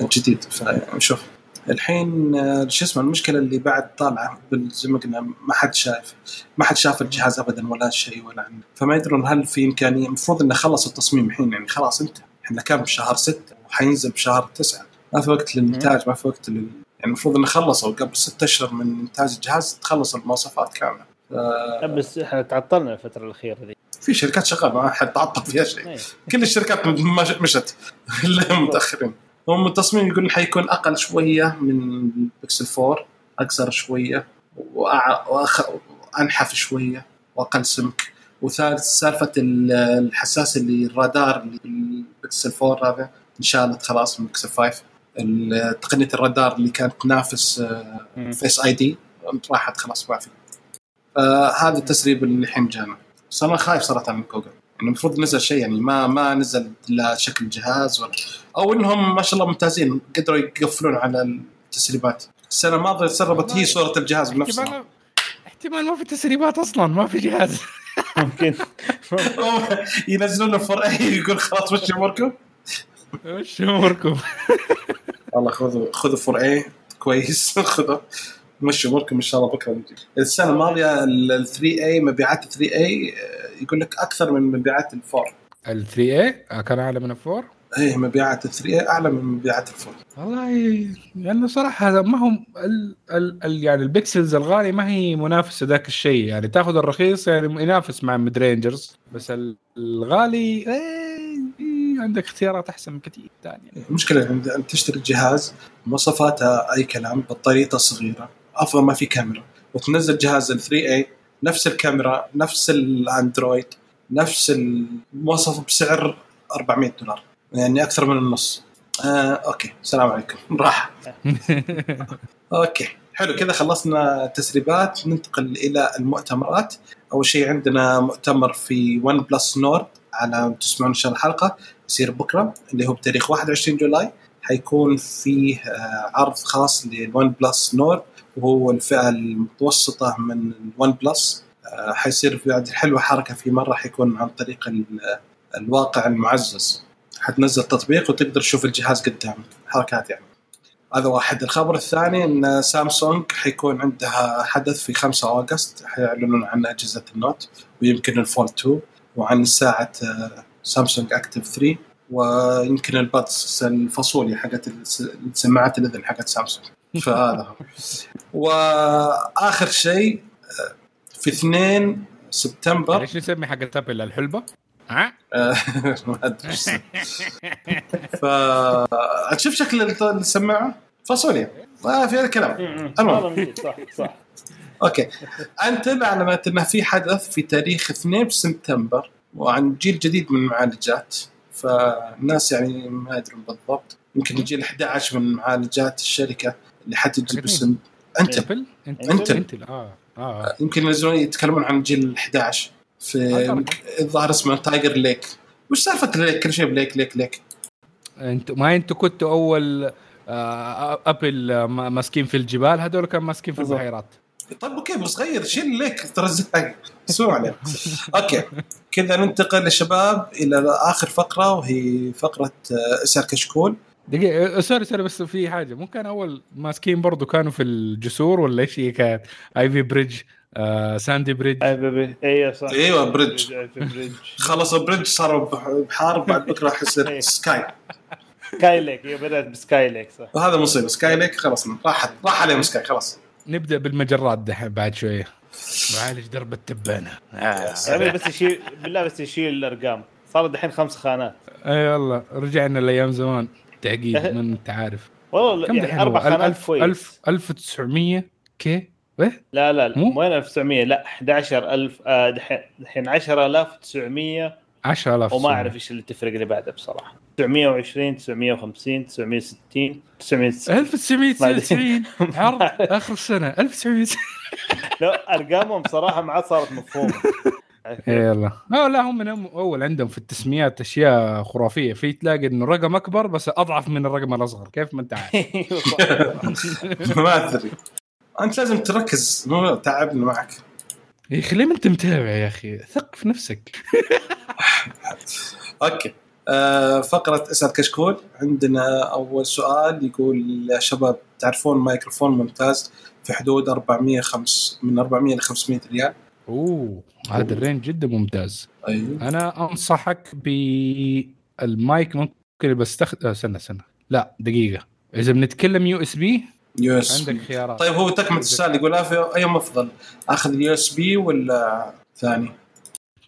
الجديد فنشوف الحين آه، شو اسمه المشكلة اللي بعد طالعة زي ما قلنا ما حد شايف ما حد شاف الجهاز ابدا ولا شيء ولا عنه فما يدرون هل في إمكانية المفروض إنه خلص التصميم الحين يعني خلاص انت إحنا كان بشهر 6 وحينزل بشهر 9 ما في وقت للإنتاج ما في وقت لل يعني المفروض إنه خلصوا قبل ست أشهر من إنتاج الجهاز تخلص المواصفات كاملة. ف- بس إحنا تعطلنا الفترة الأخيرة دي في شركات شغالة ما حد تعطل فيها شيء. إيه. كل الشركات مش- مشت. *laughs* إلا متاخرين هم التصميم يقول حيكون أقل شوية من بيكسل 4 أقصر شوية وأع- وأخ- وأنحف شوية وأقل سمك. وثالث سالفة ال- الحساس اللي الرادار اللي بالبيكسل 4 هذا انشالت خلاص من بيكسل 5 ال- تقنية الرادار اللي كانت تنافس. Face ID راحت خلاص ما في. فهذا التسريب اللي الحين جانا. بس أنا خايف صراحة من جوجل. يعني المفروض نزل شيء يعني ما ما نزل لا شكل الجهاز ولا أو إنهم ما شاء الله ممتازين قدروا يقفلون على التسريبات. السنة الماضيه تسربت هي صورة الجهاز بنفسها. احتمال احتمال ما في تسريبات أصلا ما في جهاز. *laughs* *laughs* ممكن. *laughs* ينزلون ال four a يقول خلاص مشي أموركم؟ وش أموركم؟ والله خذوا خذوا four a كويس. *laughs* خذوا. مشوا اموركم إن شاء الله بكرة نجي السنة الماضية ال 3 a مبيعات 3 a يقول لك أكثر من مبيعات ال four ال 3 a كان أعلى من ال four a مبيعات ال 3 a أعلى من مبيعات ال four والله يعني صراحة هذا ما هم ال ال ال يعني ال Pixels الغالي ما هي منافسة ذاك الشيء. يعني تاخذ الرخيص يعني ينافس مع mid rangers بس ال- الغالي إيه، عندك اختيارات أحسن من كثير ثانية. المشكلة انت تشتري جهاز مواصفاتها أي كلام بطاريته صغيرة أفضل ما في كاميرا. وتنزل جهاز ال 3 a نفس الكاميرا نفس ال Android نفس المواصفه بسعر 400 دولار يعني أكثر من النص. آه، okay السلام عليكم. *laughs* راح. okay حلو كذا خلصنا تسريبات. ننتقل إلى المؤتمرات. أول شيء عندنا مؤتمر في OnePlus Nord على تسمعون ان شاء الله الحلقة. يصير بكرة اللي هو بتاريخ 21 July. حيكون فيه آه، عرض خاص لل OnePlus Nord وهو الفئة المتوسطة من ال OnePlus آه، حيصير بعد حلوة حركة في مرة حيكون عن طريق ال- الواقع المعزز. حتنزل تطبيق وتقدر تشوف الجهاز قدامك. حركات يعني. هذا واحد. الخبر الثاني إن سامسونج حيكون عندها حدث في 5 August حيعلنون عن أجهزة ال Note ويمكن ال Fold 2 وعن ساعة آه، Samsung Active 3 ويمكن ال Buds الفاصوليا حقت سماعات الاذن حقت سامسونج *laughs* فهذا هو. وآخر شيء في 2 سبتمبر. ليش نسمي حق Apple الحلبة؟ ها؟ *laughs* ما أدري شكل السماعة؟ فاصوليا. ما في هذا الكلام المهم. صح صح. *laughs* okay. Intel اعلنت انه في حدث في تاريخ 2 سبتمبر وعن جيل جديد من المعالجات فالناس يعني ما يدرون بالضبط. يمكن الجيل 11 من معالجات الشركة اللي حتجي باسم Intel؟ انت Intel. Intel. آه. آه. يمكن ينزلون يتكلمون عن الجيل 11 في أتوقع. الظاهر اسمه Tiger Lake. وش سالفة Lake؟ كل شيء ب Lake Lake Lake. أنتوا ما أنتوا كنتوا أول آه Apple آه، ما- ماسكين في الجبال؟ هذول كانوا ماسكين في. البحيرات. طيب okay بس غير شيل Lake اسمعوا عليه. okay كذا ننتقل يا شباب إلى آخر فقرة وهي فقرة آه، اسال كشكول. دقيقة آه، sorry sorry بس في حاجة. مو كان أول ماسكين برضو كانوا في الجسور ولا إيش؟ هي كانت Ivy Bridge آه Sandy Bridge أيوه صح. أيوة، Bridge. أي Bridge صاروا بح- بحار بعد بكرة راح يصير سكاي سكاي ليك هي بدأت ب Skylake صح. وهذا مصيبة. Skylake خلاص راحت راح عليهم Sky خلاص. نبدأ بالمجرات دحين بعد شوية. معالج درب التبانة. آه. يعني بس يشيل بالله بس يشيل الأرقام. صار دحين خمس خانات. إي والله رجعنا لأيام زمان. تعقيد من انت عارف والله كم يعني دحين أربع؟ خانات ألف كويس. ألف 1900 كي إيه؟ لا لا لا مو؟ مو 1900 لا 11000 آه، دحين دحين 10900 10000 وما أعرف إيش اللي تفرق اللي بعده بصراحة. 920 950 960 960 1999 عرض *laughs* آخر السنة. 1900 لا أرقامهم بصراحه ما عاد صارت مفهومة. اي يلا. لا لا هم من أول عندهم في التسميات أشياء خرافية. في تلاقي إنه رقم أكبر بس أضعف من الرقم الأصغر. كيف ما أنت عارف. *laughs* *laughs* ما أدري. أنت لازم تركز. مو تعبنا معك. يا أخي ليه ما أنت متابع يا أخي؟ ثق في نفسك. *laughs* okay. آه فقرة أسأل كشكول. عندنا أول سؤال يقول يا شباب تعرفون ميكروفون ممتاز في حدود 405 من 400 ل 500 ريال؟ أوه هذا ال range جدا ممتاز. أيوه. أنا أنصحك بالمايك ممكن بستخدم آه، سنه سنه لا دقيقة. إذا بنتكلم USB US عندك خيارات. طيب هو تكملة السؤال يقول ايهم افضل آخذ ال USB ولا ثاني؟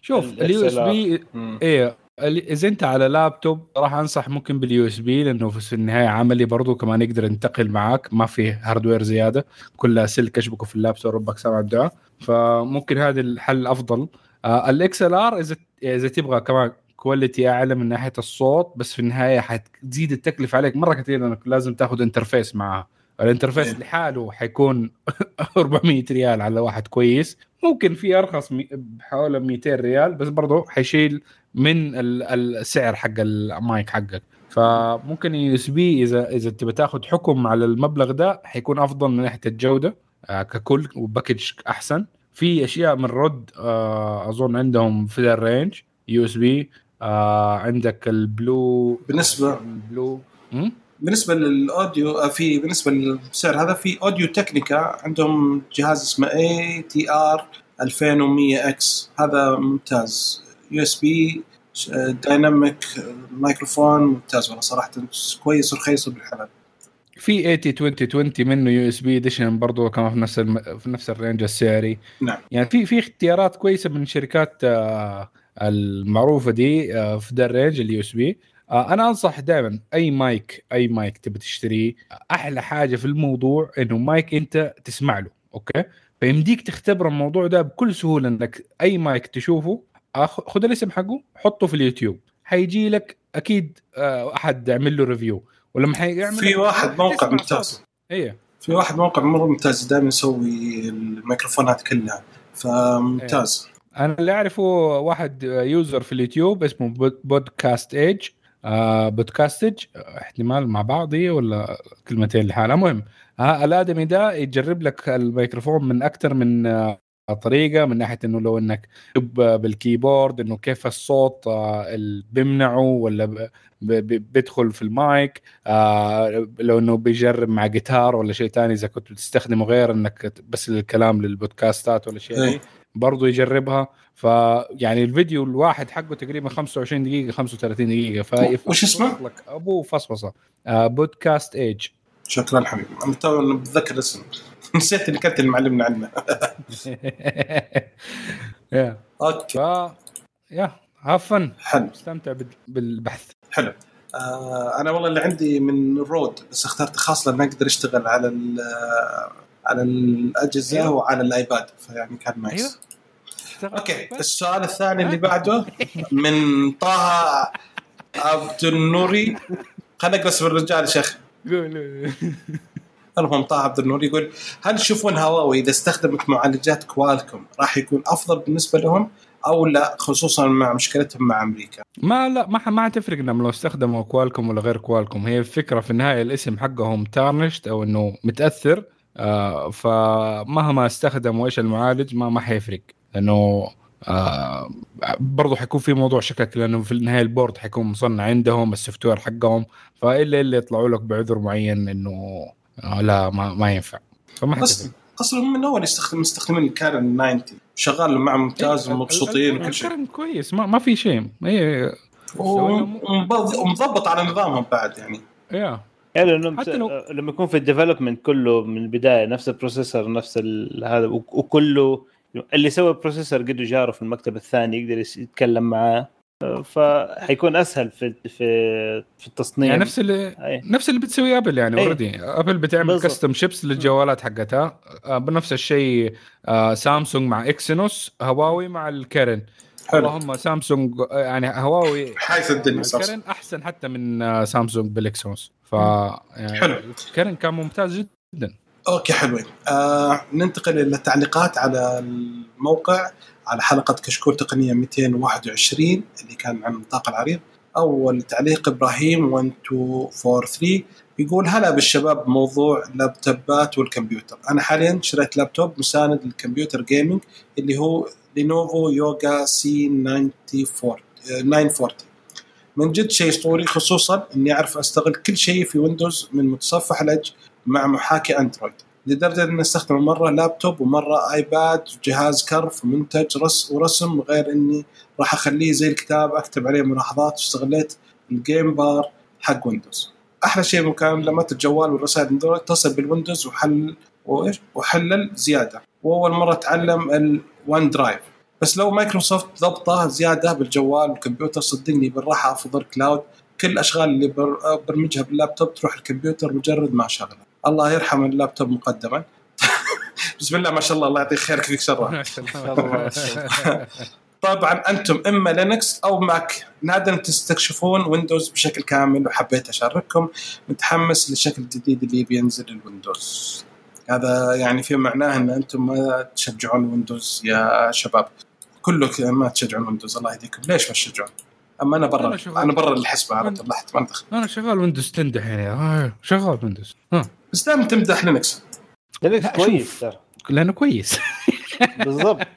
شوف ال ال US. B إيه ال- إذا أنت على لابتوب راح أنصح ممكن بال USB لأنه في النهاية عملي برضو كمان يقدر ينتقل معاك. ما في hardware زيادة كلها سلك اشبكه في اللابتوب ربك سامع الدعاء. فممكن هذا الحل الأفضل. آه ال XLR إذا إذا تبغى كمان quality أعلى من ناحية الصوت بس في النهاية حتزيد التكلفة عليك مرة كثير لأنك لازم تاخذ interface معها. ال interface إيه. لحاله حيكون *laughs* 400 ريال على واحد كويس ممكن في أرخص بحوالي 200 ريال بس برضه حيشيل من ال- السعر حق المايك حقك فممكن USB إذا إذا تبي تاخذ حكم على المبلغ ده حيكون أفضل من ناحية الجودة آه، ككل و package أحسن في أشياء من Rode آه، أظن عندهم في ذا ال range USB عندك ال Blue بالنسبة ال Blue م? بالنسبة لل audio آه، في بالنسبة للسعر هذا في Audio-Technica عندهم جهاز اسمه ATR 2100 x. هذا ممتاز. USB dynamic microphone ممتاز والله صراحة. كويس ورخيص وبالحلال. في AT 20 20 منه USB edition برضه كمان في نفس الم... في نفس ال range السعري. نعم. يعني في في اختيارات كويسة من الشركات آه، المعروفة دي آه، في ذا ال range ال USB أنا أنصح دائما أي مايك أي مايك تبي تشتريه أحلى حاجة في الموضوع إنه مايك أنت تسمع له أوكي؟ فيمديك تختبر الموضوع ده بكل سهولة إنك أي مايك تشوفه. آخ- خذ الاسم حقه حطه في اليوتيوب. حيجي لك أكيد آه، أحد يعمل له review ولما حيعمل في واحد موقع ممتاز. إيه. في واحد موقع مره ممتاز دائما يسوي الميكروفونات كلها فممتاز. أنا اللي أعرفه واحد user في اليوتيوب اسمه Pod- Podcastage آه Podcastage احتمال مع بعض هي ولا كلمتين لحالها المهم آه الآدمي ده يجرب لك الميكروفون من أكثر من آه طريقة من ناحية إنه لو إنك بال keyboard إنه كيف الصوت آه، اللي بيمنعه ولا بيدخل في المايك آه، لو إنه بيجرب مع جيتار ولا شيء ثاني إذا كنت بتستخدمه غير إنك بس الكلام للبودكاستات ولا شيء إيه. برضه يجربها. فيعني الفيديو الواحد حقه تقريبا 25 دقيقة 35 دقيقة. ف وش اسمه؟ لك ابوه فصفصة. آه Podcastage. شكرا حبيبي. أنا تو بتذكر اسم *laughs* نسيت اللي معلمنا عنه. *laughs* يا. okay. ف يا have fun حلو. استمتع بال- بالبحث. حلو. آه أنا والله اللي عندي من Rode بس اخترت خاص لأن أقدر أشتغل على ال- على الأجهزة أيوه. وعلى ال iPad فيعني كان nice أيوه. okay السؤال الثاني اللي بعده من طه عبد النوري خلينا نقرا اسم الرجال يا شيخ قول المهم طه عبد النور يقول هل تشوفون هواوي إذا استخدمت معالجات Qualcomm راح يكون أفضل بالنسبة لهم أو لا خصوصا مع مشكلتهم مع أمريكا؟ ما لا ما ما تفرق إنهم لو استخدموا Qualcomm ولا غير Qualcomm هي الفكرة في النهاية الاسم حقهم tarnished أو إنه متأثر. آه فمهما استخدموا إيش المعالج ما ما حيفرق. لأنه آه برضه حيكون في موضوع شكك لأنه في النهاية ال board حيكون مصنع عندهم ال software حقهم فإلا اللي يطلعوا لك بعذر معين إنه آه لا ما, ما ينفع. فما حتفرق. أصلا هم من أول يستخدم مستخدمين ال Kirin 90 شغال معه ممتاز إيه، ومبسوطين وكل شيء. ال Kirin كويس. ما, ما في شيء. ومض- ومضبط على نظامهم بعد يعني. يا يعني لأنه حتى لو- لو... لما يكون في ال development كله من البداية نفس ال processor نفس ال... هذا وك- وكله اللي سوى ال processor قد جاره في المكتب الثاني يقدر يتكلم معاه. آه، فحيكون أسهل في في في التصنيع. يعني نفس اللي أي. نفس اللي بتسويه ابل يعني إيه. already ابل بتعمل. custom chips للجوالات حقتها. آه، بنفس الشيء آه، سامسونج مع اكسينوس هواوي مع الكيرن. حلو. المهم سامسونج آه، يعني هواوي حيث الدنيا أحسن حتى من آه، سامسونج بالاكسينوس ف يعني حلو. كان ممتاز جدا. أوكي حلوين آه ننتقل إلى التعليقات على الموقع على حلقة كشكول تقنية 221 اللي كان عن النطاق العريض. أول تعليق إبراهيم 1243 يقول هلا بالشباب بموضوع لابتوبات والكمبيوتر. أنا حاليا شريت لابتوب مساند للكمبيوتر gaming اللي هو لينوفو يوغا C 94 آه، 940 من جد شيء أسطوري خصوصا إني أعرف أستغل كل شيء في ويندوز من متصفح الادج مع محاكي اندرويد لدرجة إني أستخدم مرة لابتوب ومرة ايباد وجهاز كرف ومنتج رس ورسم غير إني راح أخليه زي الكتاب أكتب عليه ملاحظات واستغليت ال game bar حق ويندوز أحلى شيء مكان لما الجوال والرسائل اندرويد تصل بالويندوز وحل وإيش؟ وحلل زيادة. وأول مرة أتعلم الون درايف بس لو مايكروسوفت ضبطه زيادة بالجوال والكمبيوتر صدقني بالراحة افضل cloud كل الاشغال اللي بر- برمجها باللابتوب تروح الكمبيوتر مجرد ما اشغلها الله يرحم اللابتوب مقدما. *laughs* بسم الله ما شاء الله الله يعطيك خير كثير شره *laughs* طبعا أنتم إما لينكس أو ماك. نادرا تستكشفون ويندوز بشكل كامل وحبيت أشارككم. متحمس للشكل الجديد اللي بينزل الويندوز. هذا يعني في معناه إن أنتم ما تشجعون ويندوز يا شباب. كله كذا ما تشجعون ويندوز الله يهديكم. ليش ما تشجعون؟ أما أنا برا أنا. أنا برا الحسبه أنا طلعت ما ندخل أنا شغال ويندوز تمدح يعني آه، شغال ويندوز ها. بس دائما تمدح لينكس. لينكس كويس شوف. ترى. لأنه كويس. *laughs* بالضبط.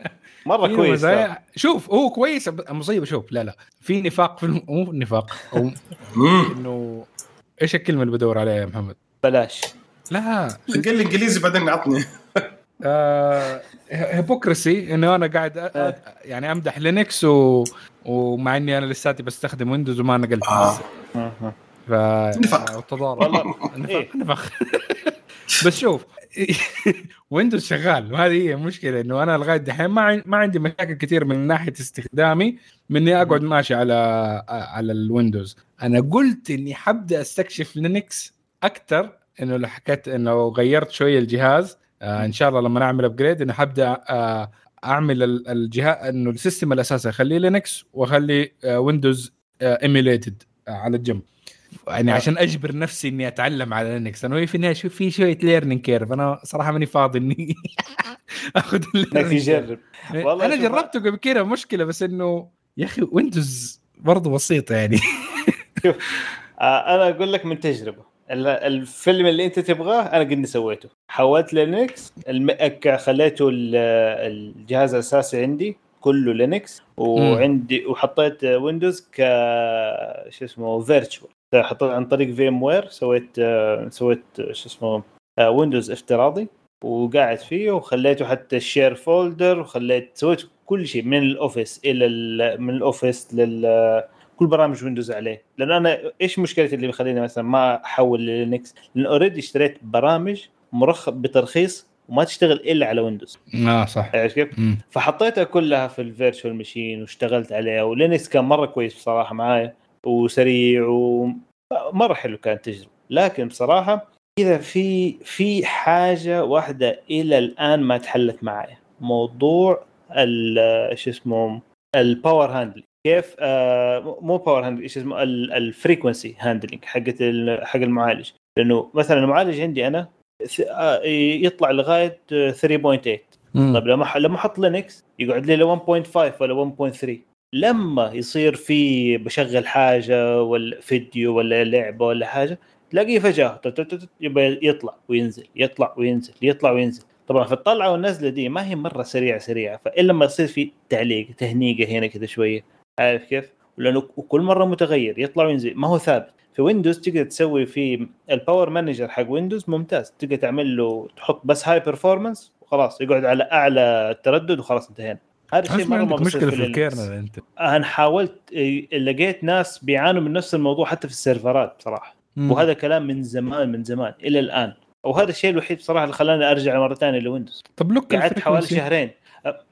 مرة كويس. مزايا. شوف هو كويس مصيبه شوف لا لا. في نفاق في الم... مو نفاق. أو. إنه إيش الكلمة اللي بدور عليها يا محمد؟ بلاش. لا. قال لي إنجليزي بعدين عطني. آه hypocrisy إنه أنا قاعد أ- أ- يعني أمدح لينكس و... ومع إني أنا لساتي بستخدم ويندوز وما نقلت آه. ف. آه، تضارب والله نفاق إيه. *laughs* بس شوف *laughs* ويندوز شغال وهذه هي المشكلة إنه أنا لغاية دحين ما ما عندي مشاكل كثير من ناحية استخدامي من إني أقعد ماشي على على الويندوز. أنا قلت إني حبدأ أستكشف لينكس أكثر إنه لو حكيت إنه غيرت شوية الجهاز آه إن شاء الله لما نعمل upgrade انه حبدأ آه أعمل ال- الجهاز إنه ال system الأساسي أخليه لينكس واخلي آه ويندوز emulated على الجنب. يعني آه. عشان أجبر نفسي إني أتعلم على لينكس أنا في النهايه شوف في شوية learning curve أنا صراحة ماني فاضي إني *laughs* آخذ *laughs* انك تجرب والله أنا شوف- جربته قبل كذا مشكلة بس إنه يا أخي ويندوز برضه بسيط يعني. *laughs* آه أنا أقول لك من تجربة. الفيلم اللي انت تبغاه أنا قدني سويته. حولت لينكس الماك خليته ال- الجهاز الأساسي عندي كله لينكس وعندي وحطيت ويندوز ك شو اسمه virtual حطيت عن طريق VMware سويت سويت شو اسمه ويندوز افتراضي وقاعد فيه وخليته حتى ال share folder وخليت سويت كل شيء من الأوفيس إلى ال- من الأوفيس لل كل برامج ويندوز عليه. لأن أنا إيش مشكلتي اللي بيخليني مثلا ما أحول للينكس لأن already اشتريت برامج مرخص بترخيص وما تشتغل إلا على ويندوز آه صح. عرفت كيف؟ فحطيتها كلها في ال virtual machine واشتغلت عليها ولينكس كان مرة كويس بصراحة معايا وسريع ومرة حلو كانت تجربة. لكن بصراحة كذا في في حاجة واحدة إلى الآن ما تحلت معايا موضوع ال- شو اسمه ال power handling كيف آه مو power handling إيش اسمه ال frequency handling حقت حق المعالج. لأنه مثلا المعالج عندي أنا آه، يطلع لغاية آه، 3.8 مم. طيب لما لما أحط لينكس يقعد لي ل 1.5 ولا 1.3 لما يصير في بشغل حاجة ولا فيديو ولا لعبة ولا حاجة تلاقيه فجأة يبقى يطلع وينزل يطلع وينزل يطلع وينزل. طبعا في الطلعة والنزلة دي ما هي مرة سريعة سريعة فإلا لما يصير في تعليق تهنيقة هنا كذا شوية عارف كيف؟ لأنه كل مرة متغير يطلع وينزل. ما هو ثابت. في ويندوز تقدر تسوي في ال power manager حق ويندوز ممتاز. تقدر تعمل له تحط بس high performance وخلاص يقعد على أعلى تردد وخلاص انتهينا. هذا الشيء مرة ما مشكلة في اللينكس. ال kernel أنت. أنا حاولت إيه، لقيت ناس بيعانوا من نفس الموضوع حتى في السيرفرات بصراحة. مم. وهذا كلام من زمان من زمان إلى الآن. وهذا الشيء الوحيد بصراحة اللي خلاني أرجع مرة ثانية لويندوز. طب lock قعدت حوالي. شهرين.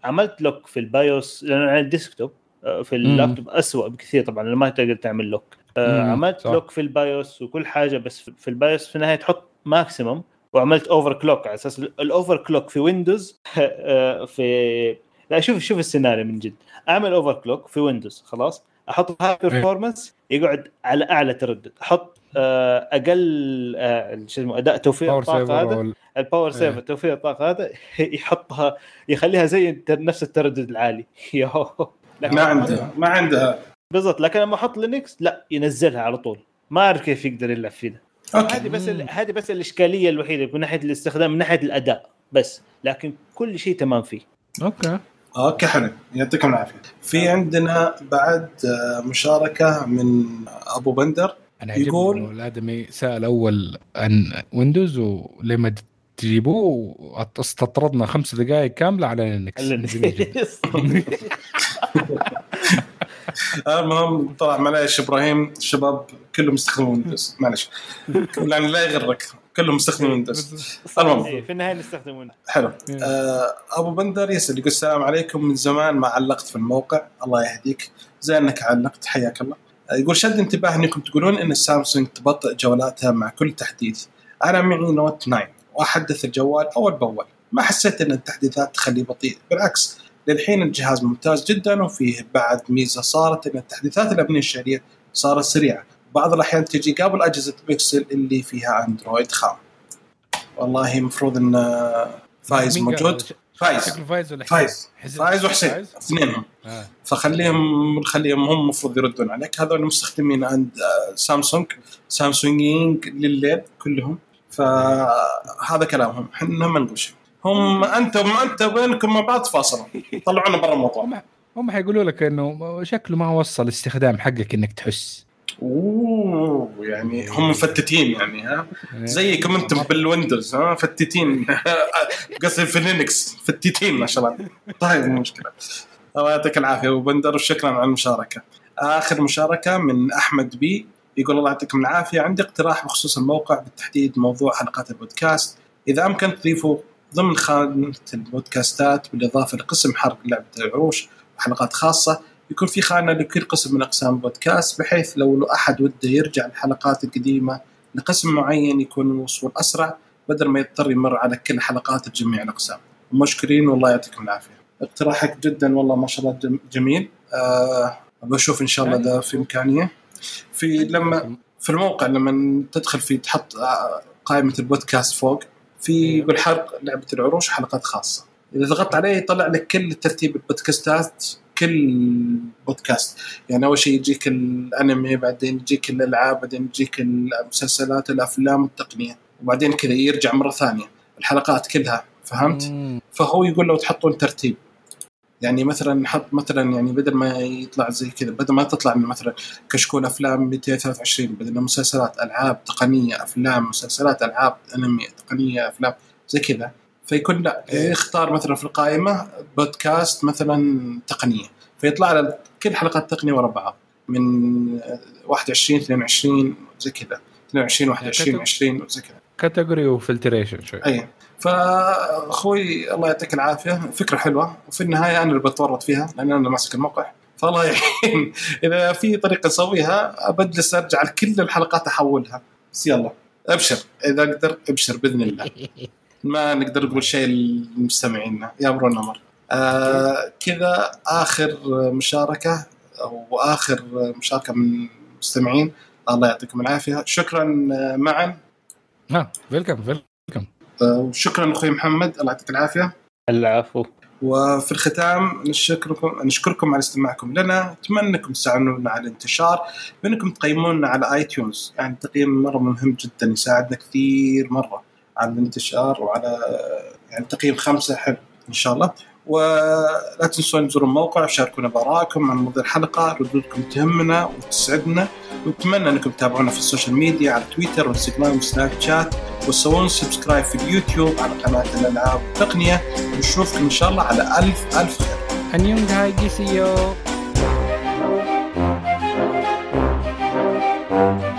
عملت lock في ال BIOS لأنه على ال desktop. في اللابتوب اسوء بكثير طبعا لأنه ما تقدر تعمل lock مم، عملت صح. lock في ال BIOS وكل حاجة بس في- ال BIOS في النهاية تحط maximum وعملت overclock على أساس ال overclock في ويندوز *laughs* أ، في لا شوف شوف السيناريو من جد. أعمل overclock في Windows خلاص. أحط high performance يقعد على أعلى تردد. أحط آه، أقل آه، شو اسمه أداء توفير الطاقه هذا. ال power إيه. saver توفير الطاقه هذا *laughs* يحطها يخليها زي نفس التردد العالي. *laughs* يوه. ما عنده ما عنده بالضبط لكن لما أحط Linux لا ينزلها على طول. ما أعرف كيف يقدر يلعب فيها هذه بس. هذه بس الإشكالية الوحيدة من ناحية الاستخدام من ناحية الأداء بس. لكن كل شيء تمام فيه. أوكي. أوكي حلو. يعطيكم العافية. في عندنا بعد آه، مشاركة من أبو بندر. أنا يقول- الأدمي سأل أول عن Windows ولما تجيبوه استطردنا خمس دقائق كاملة على Linux. *laughs* المهم طلع معليش إبراهيم الشباب كلهم يستخدمون Windows معلش يعني لا يغرك كلهم يستخدمون Windows المهم. إيه، في النهاية نستخدم Windows حلو. آه أبو بندر يسأل يقول السلام عليكم. من زمان ما علقت في الموقع. الله يهديك. زي إنك علقت حياك الله. آه يقول شد انتباه إنكم تقولون إن سامسونج تبطئ جوالاتها مع كل تحديث. أنا معي Note 9 وأحدث الجوال أول بأول. ما حسيت إن التحديثات تخليه بطيء. بالعكس للحين الجهاز ممتاز جدا وفيه بعد ميزة صارت إن التحديثات الامنيه الشهرية صارت سريعة. بعض الأحيان تجي قبل أجهزة بيكسل اللي فيها Android خام. والله المفروض إن فايز موجود؟ فايز. فايز ولا فايز؟ فايز وحسين؟ اثنينهم. آه. فخليهم خليهم هم المفروض يردون عليك. هذول مستخدمين عند سامسونج. سامسونجينج لليل كلهم. فهذا كلامهم. إحنا ما نقول شيء. هم أنتم أنت بينكم مع بعض تفاصلوا طلعونا برا الموضوع. هم هم حيقولوا لك إنه شكله ما وصل الاستخدام حقك إنك تحس. أوه يعني هم مفتتين يعني ها؟ زيكم أنتم بال Windows ها؟ فتتين. *laughs* قصدي في Linux فتتين ما شاء الله. طيب مو مشكلة. الله يعطيك العافية أبو بندر وشكرا على المشاركة. آخر مشاركة من أحمد بي يقول الله يعطيكم العافية. عندي اقتراح بخصوص الموقع بالتحديد موضوع حلقات البودكاست. إذا أمكن تضيفوا ضمن خانة البودكاستات بالإضافة لقسم حرق لعبة العروش وحلقات خاصة يكون في خانة لكل قسم من أقسام البودكاست بحيث لو أحد وده يرجع الحلقات القديمة لقسم معين يكون الوصول أسرع بدل ما يضطر يمر على كل حلقات جميع الأقسام. مشكورين والله يعطيكم العافية. اقتراحك جدا والله ما شاء الله جم- جميل. أه بشوف إن شاء الله ده في إمكانية. في لما في الموقع لما تدخل فيه تحط آه، قائمة البودكاست فوق. في بالحرق لعبة العروش حلقات خاصة. إذا ضغطت عليه يطلع لك كل ترتيب البودكاستات كل بودكاست يعني أول شيء يجيك الأنمي بعدين يجيك الألعاب بعدين يجيك المسلسلات الأفلام التقنية. وبعدين كذا يرجع مرة ثانية. الحلقات كلها فهمت؟ مم. فهو يقول لو تحطون ترتيب. يعني مثلا نحط مثلا يعني بدل ما يطلع زي كذا بدل ما تطلع من مثلا كشكول أفلام 223 بدل مسلسلات ألعاب تقنية أفلام مسلسلات ألعاب أنمي تقنية أفلام زي كذا فيكون لا يختار مثلا في القائمة بودكاست مثلا تقنية فيطلع له كل حلقات تقنية ورا بعض من 21 22 زي كذا 22 21 20 زي كذا. category و filtration شوي. اي فأخوي الله يعطيك العافية. فكرة حلوة. وفي النهاية أنا اللي بتورط فيها لأن أنا اللي ماسك الموقع. فالله يعين. *laughs* إذا في طريقة أسويها بجلس أرجع لكل الحلقات أحولها. بس يلا. أبشر. إذا أقدر أبشر بإذن الله. *laughs* ما نقدر نقول شيء لمستمعينا يا برو نمر آه كذا آخر مشاركة وآخر مشاركة من المستمعين الله يعطيكم العافية. شكرا معا. آه ويلكم آه، وشكرا أخوي محمد الله يعطيك العافية. العفو. وفي الختام نشكركم نشكركم على استماعكم لنا. اتمنى انكم تساعدونا على الانتشار بأنكم تقيمونا على iTunes يعني تقييم مرة مهم جدا يساعدنا كثير مرة على الانتشار وعلى يعني تقييم خمسة حلو إن شاء الله. ولا تنسون تزوروا الموقع وشاركونا بارائكم عن موضوع الحلقة. ردودكم تهمنا وتسعدنا. ونتمنى أنكم تتابعونا في السوشيال ميديا على تويتر وانستغرام وسناب شات. وتسوون subscribe في اليوتيوب على قناة الألعاب والتقنيه ونشوفكم إن شاء الله على ألف ألف خير. هاي جيسيو. Thank you.